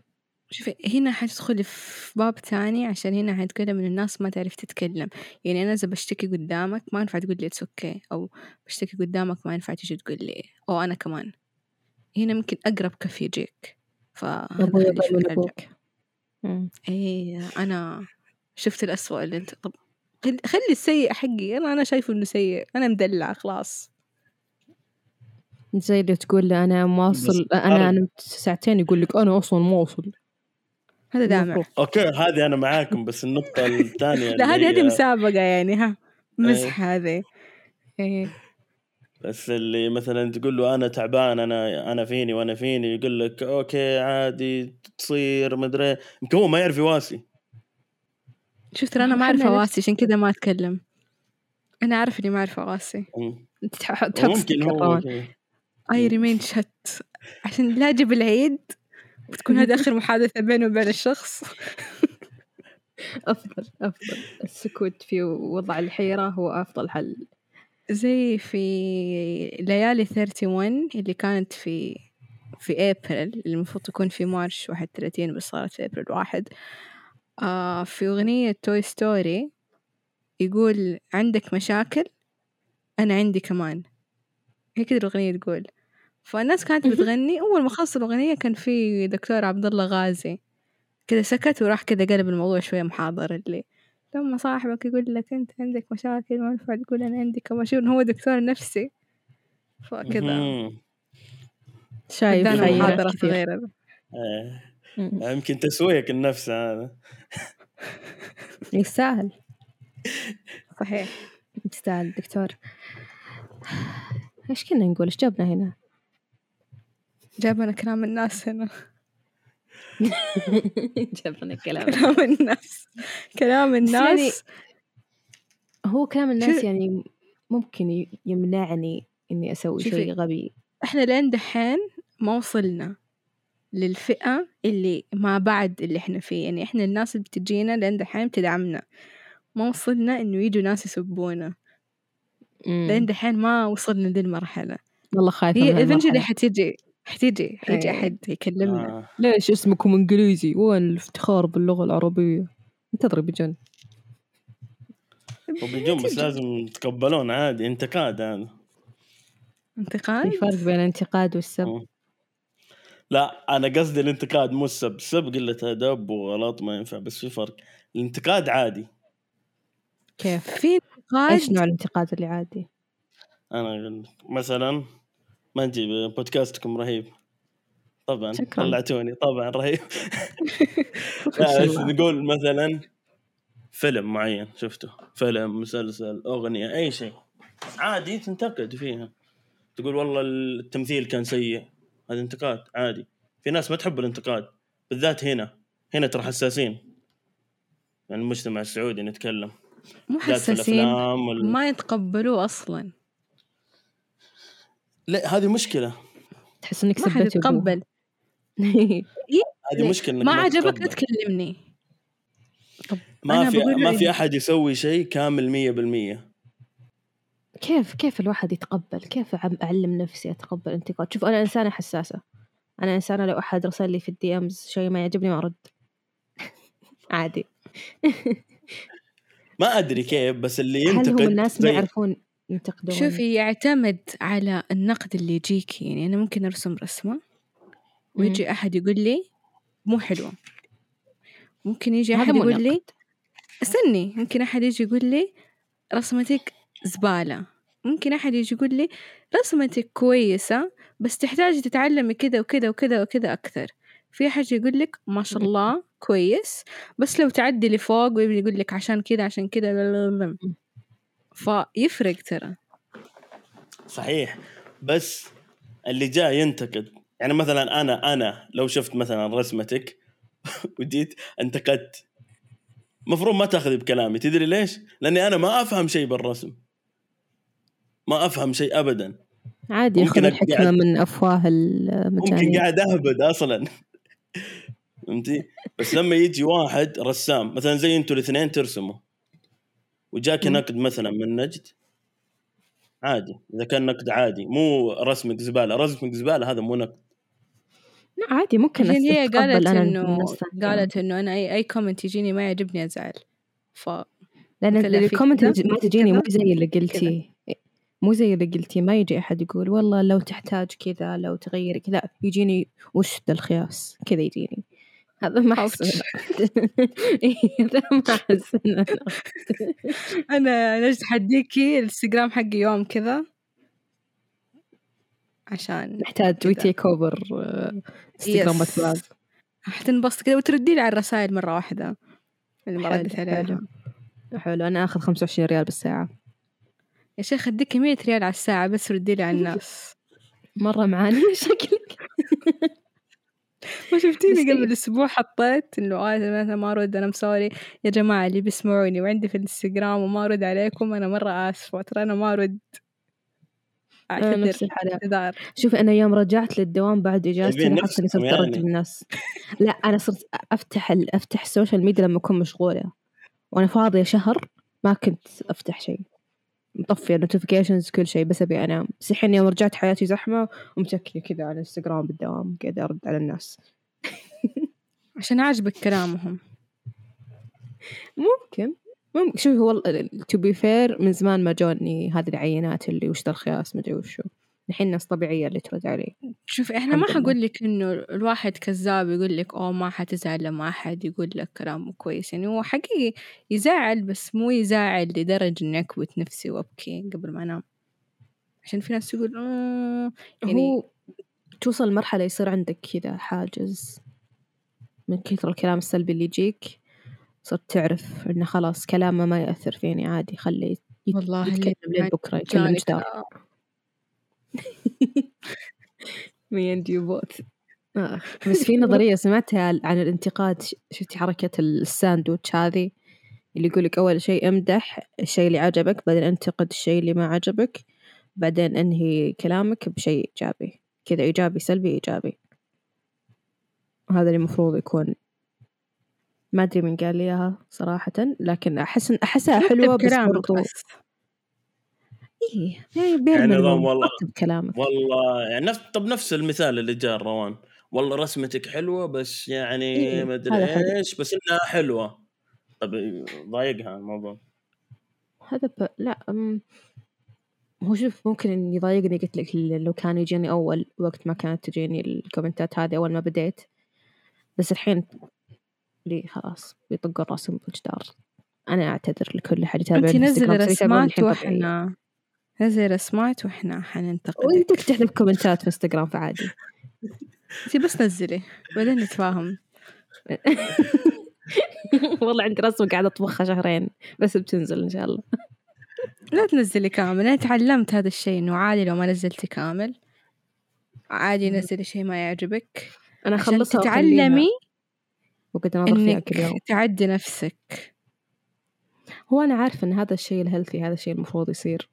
شوفي هنا حتدخلي في باب تاني عشان هنا حنتكلم إن الناس ما تعرف تتكلم. يعني أنا إذا بشتكي قدامك ما ينفع تقول لي it's okay أو بشتكي قدامك ما ينفع تيجي تقول لي أو أنا كمان. هنا ممكن أقرب كف يجيك. فهذا. إيه أنا شفت الأسوأ اللي أنت طب خلي خلي السيء حقي. أنا أنا شايفه إنه سيء. أنا مدلع خلاص. زي اللي تقول مواصل بس أنا أرد. نمت ساعتين يقول لك أنا أصلا مواصل هذا دامع. okay هذه أنا معاكم بس النقطة الثانية لا هذه هذه مسابقة يعني ها. مزح هذه. إيه بس اللي مثلا تقول له أنا تعبان أنا أنا فيني وأنا فيني يقول لك okay عادي تصير مدري يمكن هو ما يعرف يواسي. شفت ترى أنا ما أعرف محمد أواسي عشان كذا ما أتكلم. أنا أعرف إني ما. أنت تح- تحط ممكن هو. I remain shut عشان لا أجيب العيد بتكون هذا آخر محادثة بيني وبين الشخص. أفضل أفضل. السكوت في وضع الحيرة هو أفضل حل. زي في ليالي 31 اللي كانت في في ابريل اللي المفروض تكون في March 31 بس صارت في ابريل واحد. آه في أغنية Toy Story يقول عندك مشاكل أنا عندي كمان. هي كده الأغنية تقول. فالناس كانت بتغني. أول ما خلص الأغنية كان في دكتور عبد الله غازي. كده سكت وراح كده قلب الموضوع شوية محاضرة اللي لما صاحبك يقول لك أنت عندك مشاكل ما ينفع تقول أنا عندي شيء هو دكتور نفسي فكذا. شايف محاضرة. صغيرة إيه. مم. يمكن تسويق النفس هذا يستاهل صحيح يستاهل دكتور إيش كنا نقول إيش جابنا هنا جابنا كلام الناس هنا جابنا كلام. كلام الناس. كلام يعني الناس. هو كلام الناس شو- يعني ممكن يمنعني إني أسوي. شيء غبي. إحنا لين دحين ما وصلنا للفئة اللي ما بعد اللي إحنا فيه. يعني إحنا الناس اللي بتجينا لين دحين تدعمنا ما وصلنا إنه يجوا ناس يسبونا. لين دحين ما وصلنا دي المرحلة والله خايفة هي هالمرحلة. حتيجي. حتيجي حيجي إيه. أحد يكلمنا. آه. ليش اسمكم انجليزي وين الافتخار باللغة العربية؟ انتظري بجن. وبيجون بس لازم تقبلون عادي انتقاد هذا انتقاد؟ في فرق بين الانتقاد والسب. لا أنا قصدي الانتقاد مو السب. السب قلة أدب وغلط ما ينفع بس في فرق. الانتقاد عادي. كيف؟ في إيش انتقاد نوع الانتقاد اللي عادي؟ أنا أقول لك. مثلا ما نجيب بودكاستكم رهيب. طبعا شكراً. طلعتوني طبعا رهيب. نقول مثلا فيلم معين شفته. فيلم مسلسل أغنية أي شيء. عادي تنتقد فيها. تقول والله التمثيل كان سيء. هذا انتقاد عادي. في ناس ما تحب الانتقاد بالذات هنا. هنا ترى حساسين. يعني المجتمع السعودي نتكلم. مو حساسين. ما يتقبلوه أصلا. لا هذه مشكلة. تحس إنك ما حد سبيت أبوه. يتقبل. هذه مشكلة ما عجبك. لا تكلمني. ما أنا في ما في إيه. أحد يسوي شيء كامل 100% كيف كيف الواحد يتقبل؟ كيف أعلم نفسي أتقبل انتقاد؟ شوف أنا إنسانة حساسة. أنا إنسانة لو أحد رسل لي في ال DMs شيء ما يعجبني ما أرد. عادي. ما أدري كيف بس اللي هل ينتقد هم الناس ما يعرفون ينتقدون شوفي يعتمد على النقد اللي يجيكي يعني أنا ممكن أرسم رسمة ويجي أحد يقول لي مو حلوة. ممكن يجي أحد يقول لي. استني. ممكن أحد يجي يقول لي رسمتك زبالة. ممكن أحد يجي يقول لي رسمتك كويسة بس تحتاجي تتعلمي كذا وكذا وكذا وكذا أكثر. في أحد يقول لك ما شاء الله كويس بس لو تعدي لفوق ويبي يقول لك عشان كذا عشان كذا. فيفرق ترى. صحيح. بس اللي جاي ينتقد. يعني مثلا أنا أنا لو شفت مثلا رسمتك وجيت انتقدت مفروض ما تأخذي بكلامي. تدري ليش؟ لأني أنا ما أفهم شيء بالرسم. ما أفهم شيء ابدا. عادي ممكن ياخذ الحكمة قاعد- من أفواه ممكن المجانين قاعد أهبد أصلا. فهمتي؟ بس لما يجي واحد رسام مثلا زي أنتوا الاثنين ترسموا. وجاك. نقد مثلا من نجد؟ عادي إذا كان نقد عادي مو رسمك زباله رسمك زباله هذا مو نقد. لا، عادي ممكن عشان هي قالت ثانية. قالت إنه أنا أي أي comment يجيني ما يعجبني أزعل. ف في ال comment ما تجيني مو زي اللي قلتيه مو زي اللي قلتيه ما يجي أحد يقول والله لو تحتاج كذا لو تغيري كذا. يجيني وش ذا الخياس؟ كذا يجيني. هذا ما ouch. إيه، هذا ما نقد. أنا نجد حديكي الإنستغرام حقي يوم كذا عشان محتاج كذا. we take over إنستغرام. بلاغ حتنبسط كذا وتردي لي على الرسائل مرة واحدة اللي ما حلو، ردت عليها حلو. حلو أنا آخذ 25 ريال بالساعة يا شيخ أديك 100 ريال على الساعة بس ردي لي على الناس مرة معاني شكلك ما شفتيني قبل إيه. أسبوع حطيت إنه آه مثلا ما أرد أنا مسوري يا جماعة اللي بيسمعوني وعندي في الإنستغرام وما أرد عليكم أنا مرة آسفة ترى أنا ما أعتذر الحالة. اعتذار. شوفي أنا يوم رجعت للدوام بعد إجازتي جايبين لاحظت إني صرت يعني. الناس لا أنا صرت أفتح ال... أفتح ال social media لما أكون مشغولة. وأنا فاضية شهر ما كنت أفتح شيء. مطفية notifications كل شيء بس أبي أنام. بس الحين يوم رجعت حياتي زحمة ومتكية كذا على الإنستغرام بالدوام قاعدة أرد على الناس. عشان عاجبك كلامهم. ممكن. ممكن. شوفي هو to be fair من زمان ما جوني هذه العينات اللي وش ذا الخياس مدري وشو الحين ناس طبيعية اللي ترد علي. شوف إحنا ما. حقول لك إنه الواحد كذاب يقول لك أوه ما حتزعل لما أحد يقول لك كلام كويس. يعني هو حقيقي يزعل بس مو يزعل لدرجة اني اكبت نفسي وأبكي قبل ما أنام. عشان في ناس تقول آه يعني هو توصل مرحلة يصير عندك كذا حاجز من كثر الكلام السلبي اللي يجيك صرت تعرف إنه خلاص كلامه ما يأثر فيني عادي خليه يت- والله يتكلم لين بكرة جاني جدار. me and you both بس في نظرية سمعتها عن الانتقاد شفتي حركة الساندويتش هذه؟ اللي يقولك أول شيء امدح الشيء اللي عجبك بعدين انتقد الشيء اللي ما عجبك بعدين انهي كلامك بشيء إيجابي. كذا إيجابي سلبي إيجابي. هذا اللي المفروض يكون. ما أدري من قال لي إياها صراحة لكن أحس أحسها حلوة بس برضو بس. إيه يعني بين يعني نظام الملموم. والله- كلامك والله يعني نفس طب نفس المثال اللي جاء روان. والله رسمتك حلوة بس يعني إيه، ما حلو. إيش بس إنها حلوة. طب ضايقها الموضوع. هذا ب... لا أم... هو شوف ممكن إن يضايقني قلت لك لو كان يجيني أول وقت ما كانت تجيني الكومنتات هذه أول ما بديت. بس الحين لي خلاص بيطقوا راسهم بالجدار أنا أعتذر لكل أحد يتابعني انت نزلي رسمات. وإحنا نزلي رسمات وإحنا حننتقدك. وانتك تحذف كومنتات في إنستغرام فعادي. انت بس نزلي بعدين نتفاهم. والله عندي رسمة قاعدة أطبخها شهرين بس بتنزل إن شاء الله. لا تنزلي كامل أنا تعلمت هذا الشيء إنه عادي لو ما نزلتي كامل. عادي نزلي شيء ما يعجبك. أنا أخلصها تتعلمي وقد أناظر فيها كل يوم. تعدي نفسك. هو أنا عارفة إن هذا الشيء الهيلثي هذا الشيء المفروض يصير.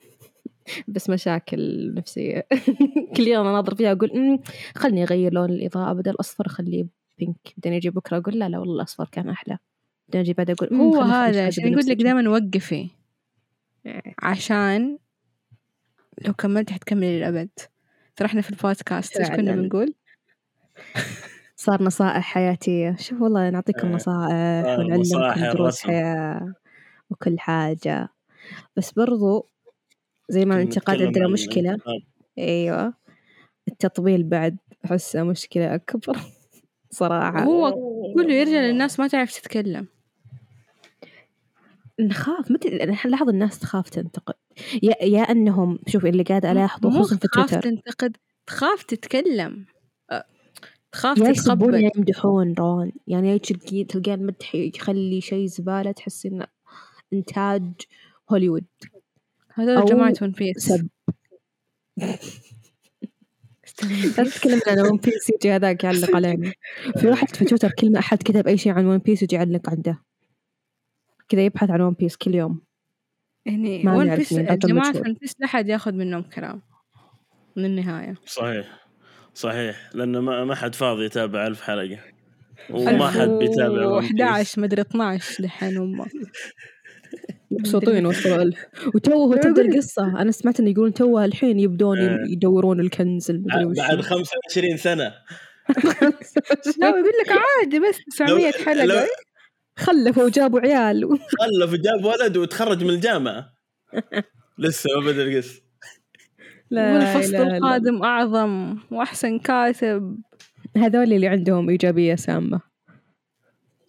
بس مشاكل نفسية. كل يوم أناظر فيها أقول "أمم، خلني أغير لون الإضاءة بدل أصفر أخليه بينك بعدين يجي بكرة أقول لا لا والله الأصفر كان أحلى. بعدين أجي بعد أقول "أمم، هو هذا عشان يقول لك بنفسجي." دائما وقفي. عشان لو كملتي حتكملي للأبد ترى إحنا في البودكاست إيش كنا. بنقول؟ صار نصائح حياتية شوف والله نعطيكم إيه. نصائح ونعلمكم دروس. حياة وكل حاجة بس برضو زي ما الانتقاد عندنا عن مشكلة. أيوة التطبيل بعد أحسه مشكلة أكبر صراحة هو كله يرجع للناس ما تعرف تتكلم نخاف. متى لاحظ الناس تخاف تنتقد. يا يا أنهم شوف اللي قاعدة ألاحظه مو خصوصا في تخاف تويتر. تنتقد تخاف تتكلم. تخاف يا يسبون يا يمدحون روان يعني تلقى المدح يخلي شيء زبالة تحس إنه إنتاج هوليوود. هذول جماعة One Piece سب. لا تتكلم عن One Piece يجي هذاك يعلق علينا. في واحد في تويتر كل ما أحد كتب أي شيء عن One Piece يجي يعلق عنده. كذا يبحث عن One Piece كل يوم. يعني ما One Piece جماعة. One Piece لا أحد ياخذ منهم كلام. من النهاية. صحيح. صحيح. لأنه ما ما حد فاضي يتابع ألف حلقة. وما حد بيتابع One Piece. 11 مدري 12 دحين هم. مبسوطين وصلوا ألف. وتوه تبدأ القصة. أنا سمعت إنه يقولون توه الحين يبدون إيه. يدورون الكنز المدري وش بعد 25 سنة. لا يقول لك عادي بس 900 حلقة. خلفوا وجابوا عيال. خلف جاب ولد وتخرج من الجامعة. لسه ما بدا القصة والفصل لا لا لا. القادم أعظم وأحسن كاتب. هذول اللي عندهم إيجابية سامة.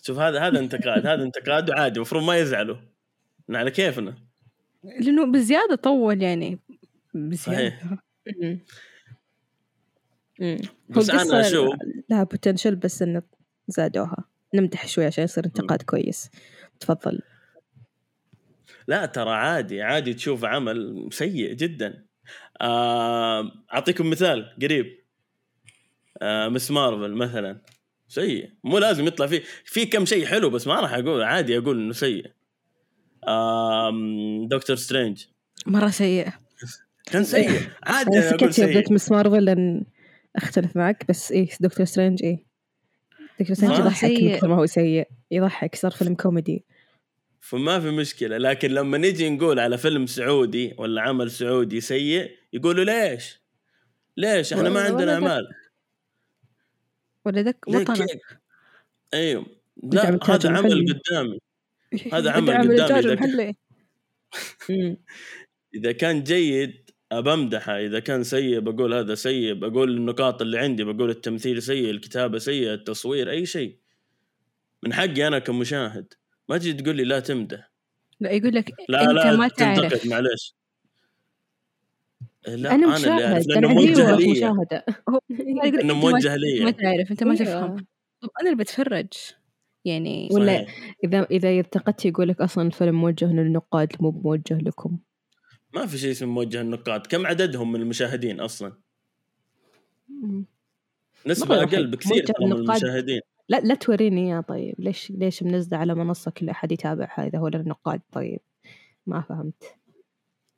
شوف هذا هذا انتقاد هذا انتقاد وعادي المفروض ما يزعلوا. على كيفنا؟ لأنه بزيادة طول يعني. بزيادة. صحيح. بس القصة أشوف لها بوتنشل بس إنه زادوها. نمدح شوي عشان يصير انتقاد كويس. تفضل. لا ترى عادي عادي تشوف عمل سيء جدا. آه، أعطيكم مثال قريب. آه، Ms. Marvel مثلا. سيء. مو لازم يطلع فيه. في كم شيء حلو بس ما راح أقول عادي أقول إنه سيء. آم، Doctor Strange. مرة سيئة كان سيء. عادي أنا سكت سيء. قلت Ms. Marvel لأن أختلف معك بس إيه Doctor Strange إيه. Doctor Strange مرة يضحك من. كثر ما هو سيء يضحك صار فيلم كوميدي فما في مشكلة لكن لما نجي نقول على فيلم سعودي ولا عمل سعودي سيء يقولوا ليش؟ ليش؟ إحنا ما عندنا أعمال ليه وطنك؟ أيوه لا هذا عمل. قدامي هذا عمل قدامي. إذا كان جيد بمدحه إذا كان سيء بقول هذا سيء بقول النقاط اللي عندي بقول التمثيل سيء الكتابة سيئه التصوير أي شيء. من حقي أنا كمشاهد. ما تجي تقول لي لا تمدح. لا يقول لك لا أنت لا ما تنتقد تعرف. معلش لا أنا أنا اللي مشاهد لأنه أنا عندي موجه وقت لي. لك انه ما- موجه ما لي تعرف أنت ما أيوة. تفهم. طب أنا اللي بتفرج. يعني ولا صحيح. إذا إذا انتقدت يقول لك أصلا الفيلم موجه للنقاد مو موجه لكم. ما في شيء اسمه موجه النقاد كم عددهم من المشاهدين أصلا؟ نسبة مرة أقل. بكثير من النقاد. المشاهدين. لا لا توريني يا طيب. ليش ليش منزله على منصة كل أحد يتابعها إذا هو للنقاد طيب ما فهمت.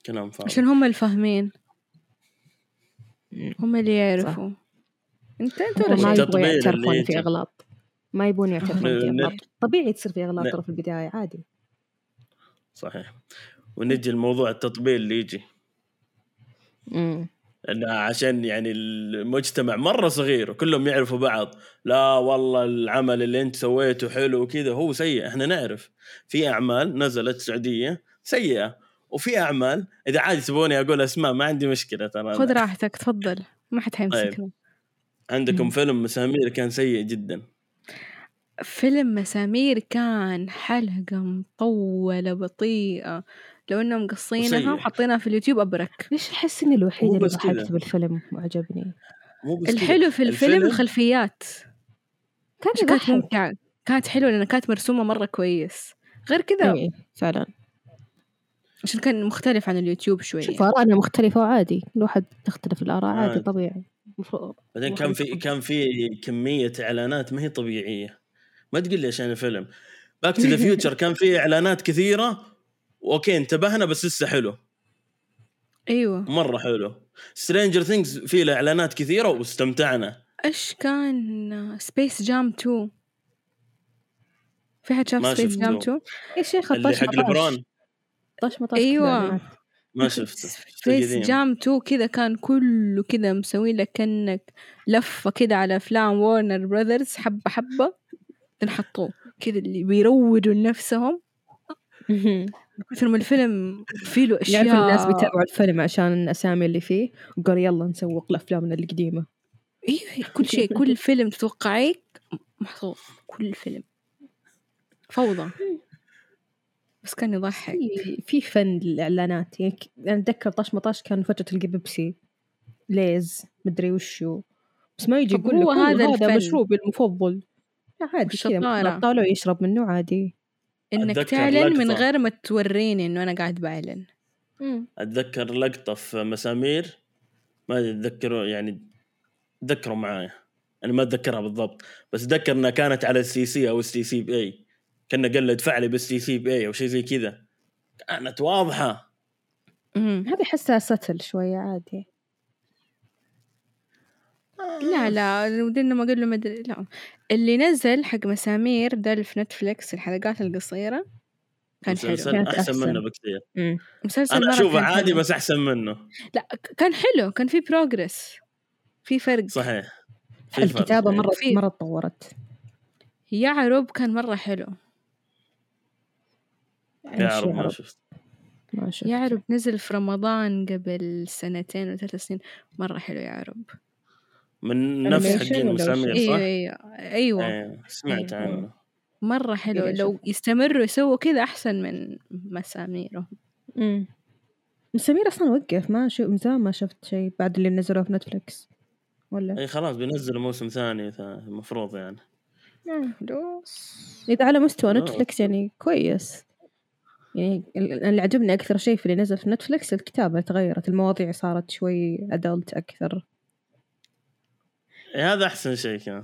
كلام فاضي. عشان هم الفاهمين. هم اللي يعرفوا. انت انت ولا ما يبغوا اللي يعترفون. في إغلاط. ما يبون يعترفون في إغلاط. طبيعي تصير في إغلاط ترى في البداية عادي. صحيح. ونجي الموضوع التطبيل اللي يجي. امم عشان يعني المجتمع مرة صغير وكلهم يعرفوا بعض. لا والله العمل اللي انت سويته حلو وكذا هو سيء إحنا نعرف. في أعمال نزلت سعوديه سيئة وفي أعمال إذا عادي تبوني أقول أسماء ما عندي مشكلة ترى خذ راحتك تفضل. ما حد حيمسكنا عندكم مم. فيلم مسامير كان سيء جدا. فيلم مسامير كان حلقة مطولة بطيئة. لو إنهم مقصينها. وحاطينها في اليوتيوب أبرك. ليش أحس إني الوحيدة اللي. ضحكت بالفيلم؟ وعجبني. مو بس كذا. الحلو في الفيلم الفيلم- الخلفيات. كان كانت يضحك. ممتعة كانت حلوة لأنها كانت مرسومة مرة كويس. غير كذا إيه، فعلا. عشان كان مختلف عن اليوتيوب شوية. شوف آرائنا مختلفة وعادي. كل واحد تختلف الآراء عادي عادي. طبيعي. بعدين كان في كان في كمية إعلانات ما هي طبيعية. ما تقول لي عشان الفيلم. Back to the Future كان في إعلانات كثيرة okay انتبهنا بس لسه حلو. أيوة. مرة حلو. Stranger Things في له إعلانات كثيرة واستمتعنا. إيش كان؟ Space Jam 2 في حد شاف Space. Jam 2 يا شيخ اللي طش حق لبران طش. كذا إعلانات. ما شفته. Space. Jam 2 كذا كان كله كذا مسوي لك كأنك لفة كذا على أفلام Warner Brothers حبة حبة. تنحطوه كذا اللي بيروجوا لنفسهم. من كثر ما الفيلم فيه له أشياء يعرف الناس بيتابعوا الفيلم عشان الأسامي اللي فيه وقال يلا نسوق لافلامنا القديمة. أيوه كل شيء كل فيلم تتوقعيه محطوط كل فيلم. فوضى. بس كان يضحك. في فن للإعلانات. يعني أنا أتذكر طش مطاش كان فترة البيبسي ليز مدري وشو. بس ما يجي يقول لك هو "أوه، هذا هذا الفن." مشروبي المفضل. عادي كذا. طالع يشرب منه عادي. إنك تعلن من. غير ما توريني إنه أنا قاعد بعلن. أتذكر لقطة في مسامير. ما اتذكروا يعني تذكروا معايا. أنا ما أتذكرها بالضبط. بس أتذكر إنها كانت على السي سي أو السي سي باي كنا قال له ادفع لي بال STC Pay أو شيء زي كذا. كانت واضحة. مم. هذه احسها still شوية عادي. لا لا ودنا ما أقول له مدري لا. اللي نزل حق مسامير ده اللي في Netflix الحلقات القصيرة كان حلو مسلسل كانت أحسن أحسن. منه بكثير. مم. مسلسل أنا أشوفه عادي حلو. بس أحسن منه. لا كان حلو كان في بروجرس في فرق. صحيح. في فرق. الكتابة مرة في- مرة تطورت. يا عروب كان مرة حلو. يا عرب ما يعرب؟ شفت ما شفت يا عرب نزل في رمضان قبل سنتين ولا ثلاث سنين مرة حلو يا عرب من نفس حقين ولا وش؟ مسامير أيوه صح؟ أيوه أيوه. أيوه سمعت أيوة. عنه. مرة حلو. إيه، لو. يستمروا يسووا كذا أحسن من مساميرهم مم. سمير أصلا وقف. ما شو من زمان ما شفت شيء بعد اللي نزلوه في نتفلكس ولا؟ اي خلاص بينزل موسم ثاني المفروض يعني. إذا على مستوى. Netflix يعني كويس. يعني ال- اللي عجبني أكثر شيء في اللي نزل في Netflix الكتابة تغيرت. المواضيع صارت شوي adult أكثر. إيه، هذا أحسن شيء كان.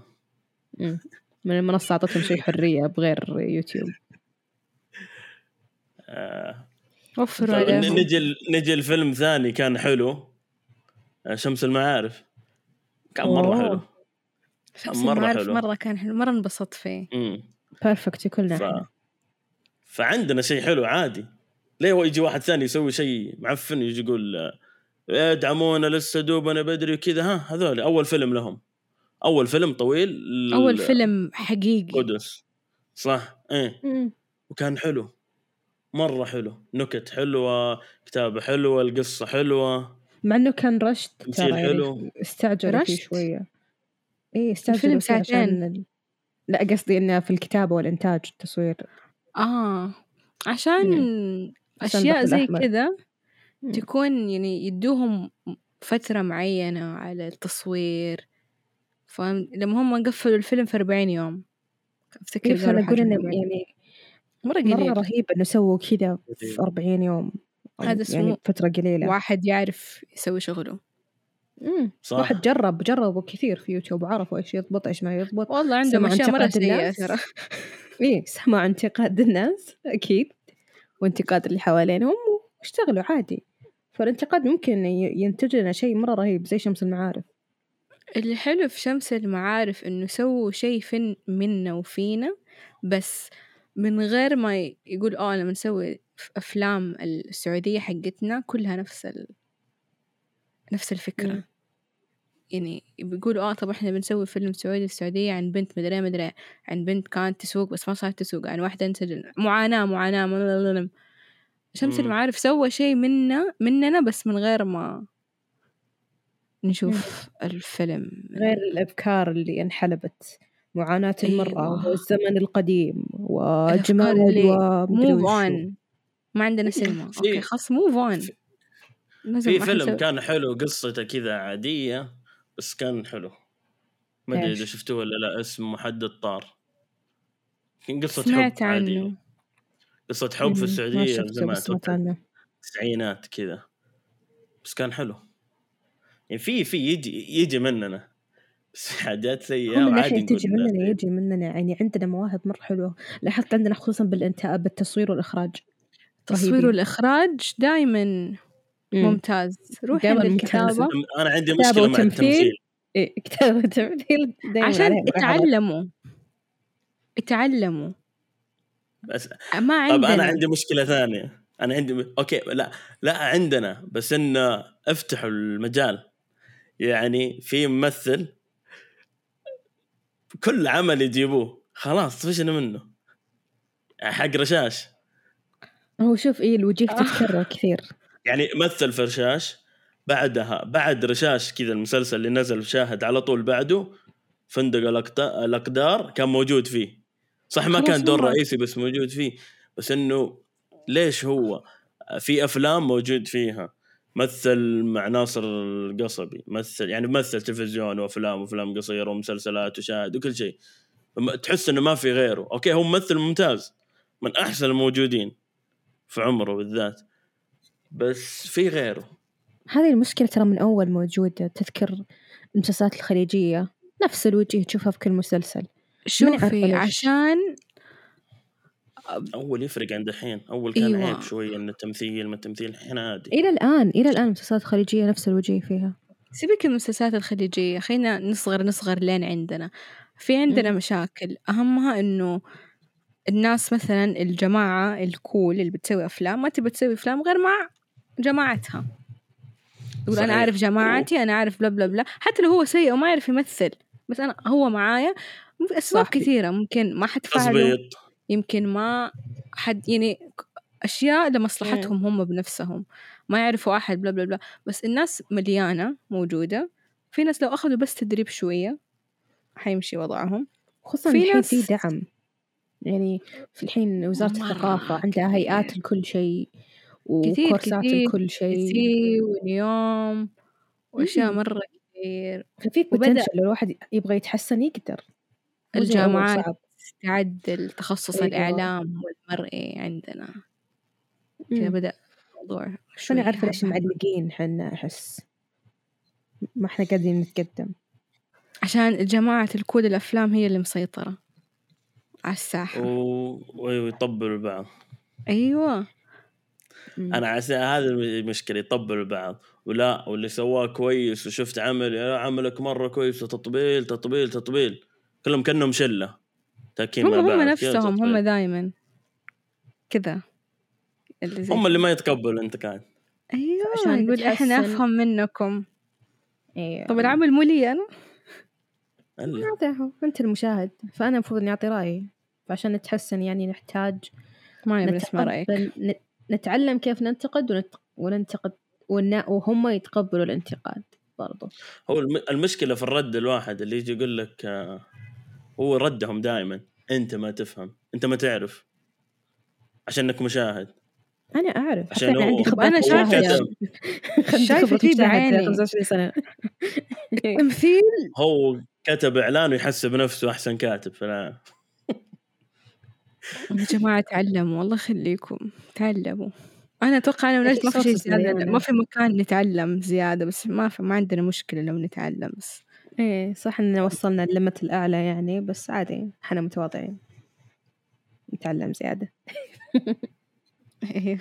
من المنصة أعطتهم شيء حرية بغير يوتيوب. آه. وفروا طيب عليهم. نجي نجي الفيلم ثاني كان حلو. آه، شمس المعارف. كان مرة أوه. حلو. شمس مرة المعارف حلو. مرة كان حلو. مرة انبسطت فيه. perfect كلنا ف... فعندنا شيء حلو عادي. ليه هو يجي واحد ثاني يسوي شيء معفن يجي يقول آه، ادعمونا لسه دوبنا بدري وكذا. ها هذول أول فيلم لهم. أول فيلم طويل ل- أول فيلم حقيقي قدس صح إيه مم. وكان حلو مرة حلو نكت حلوة كتابة حلوة القصة حلوة مع إنه كان رشت تمثيل ترى حلو. يعني استعجلوا فيه رشت؟ شوية إيه فيه عشان ساعتين. ال- لا قصدي إنه في الكتابة والإنتاج التصوير آه عشان أشياء البحر زي. كذا مم. تكون يعني يدوهم فترة معينة على التصوير فاهم؟ لما هم قفلوا الفيلم في 40 يوم. أفتكر إيه فانا أقول إنه 40. يعني مرة مرة قليل. رهيب إنه سووا كذا في قليل. 40 يوم. هذا اسمه يعني فترة قليلة. واحد يعرف يسوي شغله. مم. صح. واحد جرب جربوا كثير في يوتيوب وعرفوا إيش يضبط إيش ما يضبط. والله عندهم سمع أشياء مرة انتقاد سيئة. ترى. إيه سمعوا انتقاد الناس أكيد. وانتقاد اللي حوالينهم واشتغلوا عادي. فالانتقاد ممكن ينتج لنا شيء مرة رهيب زي شمس المعارف. اللي حلو في شمس المعارف إنه سووا شيء فن منا وفينا بس من غير ما يقول آه لما نسوي أفلام السعودية حقتنا كلها نفس ال... نفس الفكرة مم. يعني بيقولوا آه طب إحنا بنسوي فيلم سعودي السعودية عن بنت مدري مدري عن بنت كانت تسوق بس ما صارت تسوق عن واحدة انسجن معاناة معاناة. شمس. المعارف سوى شيء منا مننا بس من غير ما نشوف الفيلم. غير الأفكار اللي انحلبت معاناة المرأة أيوة. والزمن القديم ومدري move. on ما عندنا سينما في- okay خلاص move on في- في فيلم كان حلو قصته كذا عادية بس كان حلو. ما أدري إذا إيش؟ شفتوه ولا لا اسمه حد الطار كان قصة سمعت حب عادية. عنه. قصة حب في مم، ما السعودية زمان التسعينات كذا. بس كان حلو. يعني في في يجي يجي مننا. بس حاجات من وعادي تجي مننا. يجي مننا يعني عندنا مواهب مرة حلوة. لاحظت عندنا خصوصا بالإنتاج بالتصوير والإخراج. التصوير رهيبين. والإخراج دائما مم. ممتاز. روح عند ممتاز. الكتابة أنا عندي مشكلة مع وتمثيل. التمثيل. إيه كتابة تمثيل دايما عشان. يتعلموا يتعلموا بس ما طب عندنا. أنا عندي مشكلة ثانية. أنا عندي أوكي لا. لا عندنا. بس إنه افتحوا المجال. يعني في ممثل كل عمل يجيبوه. خلاص طفشنا منه. حق رشاش. هو شوف إيه الوجيه. تتكرر كثير. يعني مثل في رشاش بعدها بعد رشاش كذا المسلسل اللي نزل في شاهد على طول بعده فندق الأقدار كان موجود فيه. صح ما كان دور. رئيسي بس موجود فيه. بس إنه ليش هو في أفلام موجود فيها؟ مثل مع ناصر القصبي مثل يعني مثل تلفزيون وأفلام وأفلام قصيرة ومسلسلات وشاهد وكل شيء. تحس إنه ما في غيره. أوكي هو ممثل ممتاز من أحسن الموجودين في عمره بالذات بس في غيره. هذه المشكلة ترى من أول موجودة تذكر المسلسلات الخليجية نفس الوجه تشوفها في كل مسلسل. شوفي. عشان أول يفرق عند الحين أول كان أيوة. عيب شوية إن التمثيل ما التمثيل الحين عادي. إلى الآن إلى الآن المسلسلات الخليجية نفس الوجه فيها. سيبك من المسلسلات الخليجية خلينا نصغر نصغر لين عندنا. في عندنا مم. مشاكل. أهمها إنه الناس مثلا الجماعة الكول اللي بتسوي أفلام ما تبي تسوي أفلام غير مع جماعتها. تقول أنا صحيح. أعرف جماعتي أنا أعرف بلا بلا بلا. حتى لو هو سيء وما يعرف يمثل. بس أنا هو معايا. صح. كثيرة ممكن ما حتفاعلوا تظبيط يمكن ما حد يعني أشياء لمصلحتهم هم بنفسهم. ما يعرفوا أحد بلا بلا بلا. بس الناس مليانة موجودة. في ناس لو أخذوا بس تدريب شوية حيمشي وضعهم. خصوصا في الحين ناس- في دعم. يعني في الحين وزارة الثقافة عندها. هيئات لكل شيء وكورسات لكل شيء. كثير واليوم وأشياء مم. مرة كثير. ففي بوتنشل لو الواحد يبغى يتحسن يقدر. الجامعات صعب. تعدل تخصص أيوة. الإعلام والمرئي عندنا كذا. بدأ الموضوع شوي عارفة ليش هذا. معلقين حنا أحس ما إحنا قاعدين نتقدم عشان الجماعة الكود الأفلام هي اللي مسيطرة على الساحة و... ويطبلوا بعض أيوة مم. أنا عس... هذا المشكلة يطبلوا بعض ولا واللي سواه كويس وشفت عمل يا عملك مرة كويس وتطبيل تطبيل تطبيل كلهم كأنهم شلة تاكين هم مع بعض هم نفسهم هم. دايما. كذا. اللي زي هم اللي ما يتقبلوا الانتقاد أيوة عشان يقول إحنا بتحسن- أفهم منكم. أيوة. طب العمل مو لي هو أنت المشاهد. فأنا المفروض إني أعطي رأيي. فعشان نتحسن يعني نحتاج ما نبي نسمع رأيك. نتعلم كيف ننتقد ونت... وننتقد ون... وهم يتقبلوا الانتقاد برضو. هو الم... المشكلة في الرد الواحد اللي يجي يقول لك آه، هو ردهم دائما أنت ما تفهم. أنت ما تعرف. عشان أنك مشاهد. أنا أعرف. عشان هو- عندي. شايفة- عندي شايفة خبرة فيه بعيني. 25 سنة. تمثيل؟ هو كتب إعلان ويحسب نفسه أحسن كاتب في العالم يا جماعة تعلموا. الله يخليكم. تعلموا. أنا أتوقع أنا ونجد ما في شيء مليونة. ما في مكان نتعلم زيادة بس ما في ما عندنا مشكلة لو نتعلم بس. إيه صح إن وصلنا الليمت الأعلى يعني بس عادي إحنا متواضعين. نتعلم زيادة. إيه.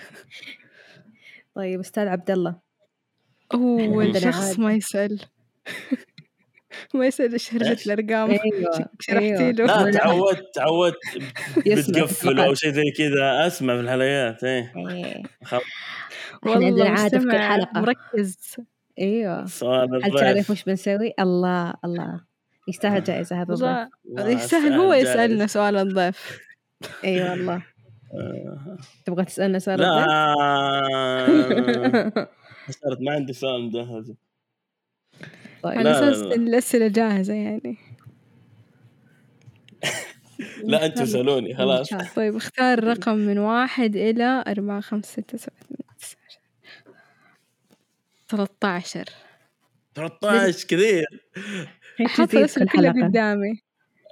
طيب أستاذ عبد الله. أوه الشخص. ما يسأل. ما يصير هرجة إيش؟ الأرقام. أيوه شرحتي أيوه. له. لا تعودت تعودت بتقفل. أو شيء زي كذا. أسمع في الحلقات إيه. إيه. عندنا والله عادة في كل حلقة. مركز. إيوه. سؤال هل تعرف وش بنسوي؟ الله الله. يستاهل جائزة هذا الضيف. يستاهل هو. يسألنا سؤال الضيف. إي والله. آه، تبغى تسألنا سؤال لا. الضيف؟ صارت ما عندي سؤال مجهز. طيب. على لا، لا، أساس لا. إن الأسئلة جاهزة يعني. لا أنتم سالوني خلاص. طيب اختار رقم من واحد إلى أربعة خمسة ستة سبعة. 13 13 كثير. حاط تزيد الاسم كل كله. قدامي.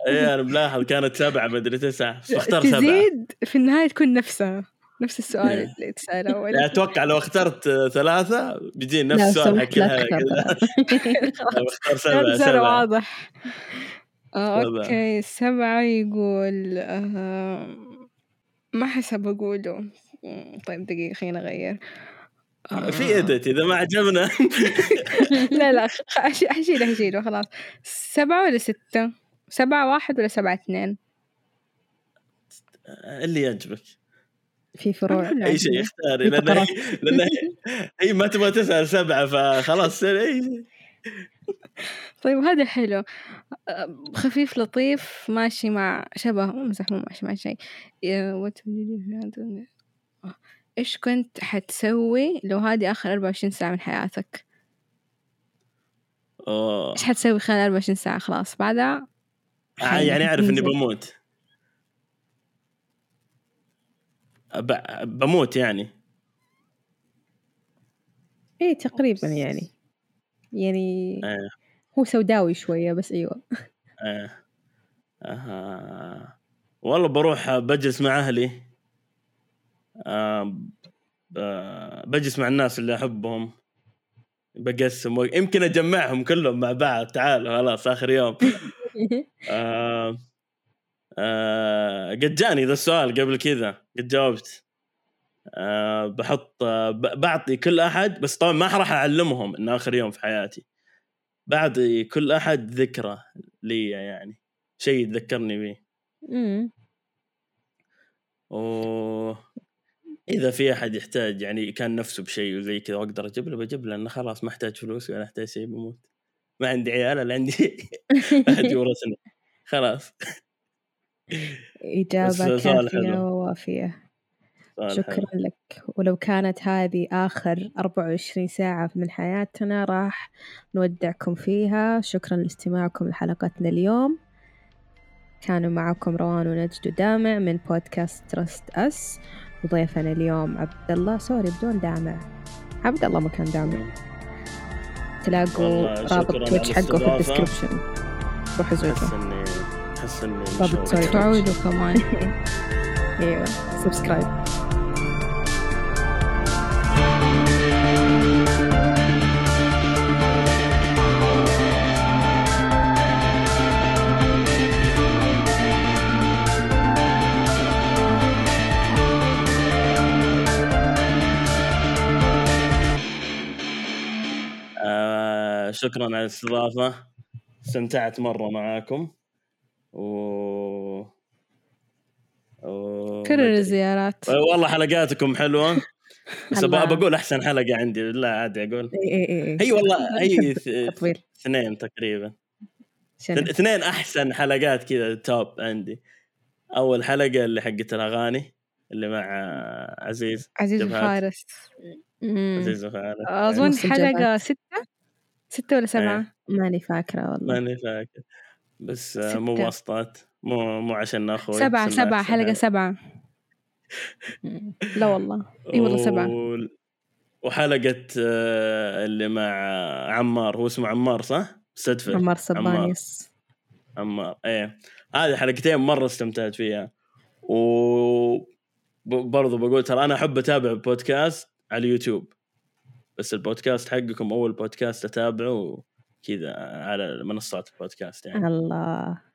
إيه أنا ملاحظ كانت سبعة مدري تسعة. فاختار سبعة. تزيد في النهاية تكون نفسها. نفس السؤال إيه. اللي تسأله يعني أتوقع لو اخترت ثلاثة بيجي نفس السؤال. بختار كان سبعة سؤال سبعة. واضح. آه سبعة. أوكي سبعة يقول آه ما حسب أقوله. طيب دقيقة خلينا نغير آه، في ادت إذا ما عجبنا. لا لا خ- أش- حشيله حشيله خلاص. سبعة ولا ستة؟ سبعة واحد ولا سبعة اثنين؟ اللي يعجبك. في فروع. أي شيء. اختاري لأن هي لأن هي- ما تبغى تسأل سبعة فخلاص اي شيء. طيب هذا حلو. خفيف لطيف ماشي مع شبه مو مزح مو ماشي مع شيء. آه، إيش كنت حتسوي لو هذه آخر 24 ساعة من حياتك أوه. إيش حتسوي خلال 24 ساعة خلاص بعدها آه، يعني إني ننزل. بموت ب- بموت يعني اي تقريبا يعني يعني آه. هو سوداوي شوية بس أيوه آه. آه. والله بروح بجلس مع أهلي آه. بجلس مع الناس اللي أحبهم بقسم وق- يمكن أجمعهم كلهم مع بعض تعالوا خلاص آخر يوم آه. آه. قد جاني ذا السؤال قبل كذا قد جاوبت آه بحط آه بعطي كل أحد بس طبعا ما راح أعلمهم إنه آخر يوم في حياتي بعطي كل أحد ذكرى لي يعني شيء يتذكرني به أمم. و إذا في أحد يحتاج يعني كان نفسه بشيء وزي كذا واقدر أجيب له؟ بجيب له لأنه خلاص ما أحتاج فلوس ولا أحتاج شيء بموت. ما عندي عيال ولا عندي أحد يورثني. خلاص. إجابة كافية. ووافية. شكرا حلو. لك. ولو كانت هذه آخر 24 ساعة من حياتنا راح نودعكم فيها. شكرا لاستماعكم لحلقتنا اليوم. كانوا معكم روان ونجد ودامع من بودكاست Trust Us وضيفنا اليوم عبد الله. sorry بدون دامع عبد الله مكان دامع تلاقوا رابط Twitch حقه في. ال description. روحوا أحس زوجوا اني أحس إني رابط. Twitch. تعودوا كمان. إيوه. subscribe. شكرا على الاستضافة. استمتعت مرة معاكم. و, و... كرر الزيارات. والله حلقاتكم حلوة. بس بقول أحسن حلقة عندي. لا عادي أقول. إي إي إي هي والله تطويل. اثنين تقريبا؟ اثنين أحسن حلقات كذا توب عندي. أول حلقة اللي حقت الأغاني اللي مع عزيز عزيز مم. عزيز أظن نص حلقة الجبهات. ستة ولا سبعة؟ ماني فاكرة والله. ماني فاكر. بس آه، مو ستة. واسطات مو مو عشان أخوي سبعة سبعة حلقة حلقة. سبعة. لا والله. إي والله سبعة. و- وحلقة آه، اللي مع عمار. هو اسمه عمار صح؟ صدفة عمار عمار. صبانيس عمار. إيه. هذه حلقتين مرة استمتعت فيها. و برضو بقول ترى أنا أحب أتابع بودكاست على اليوتيوب بس البودكاست حقكم أول بودكاست أتابعه كذا على منصات البودكاست يعني. الله.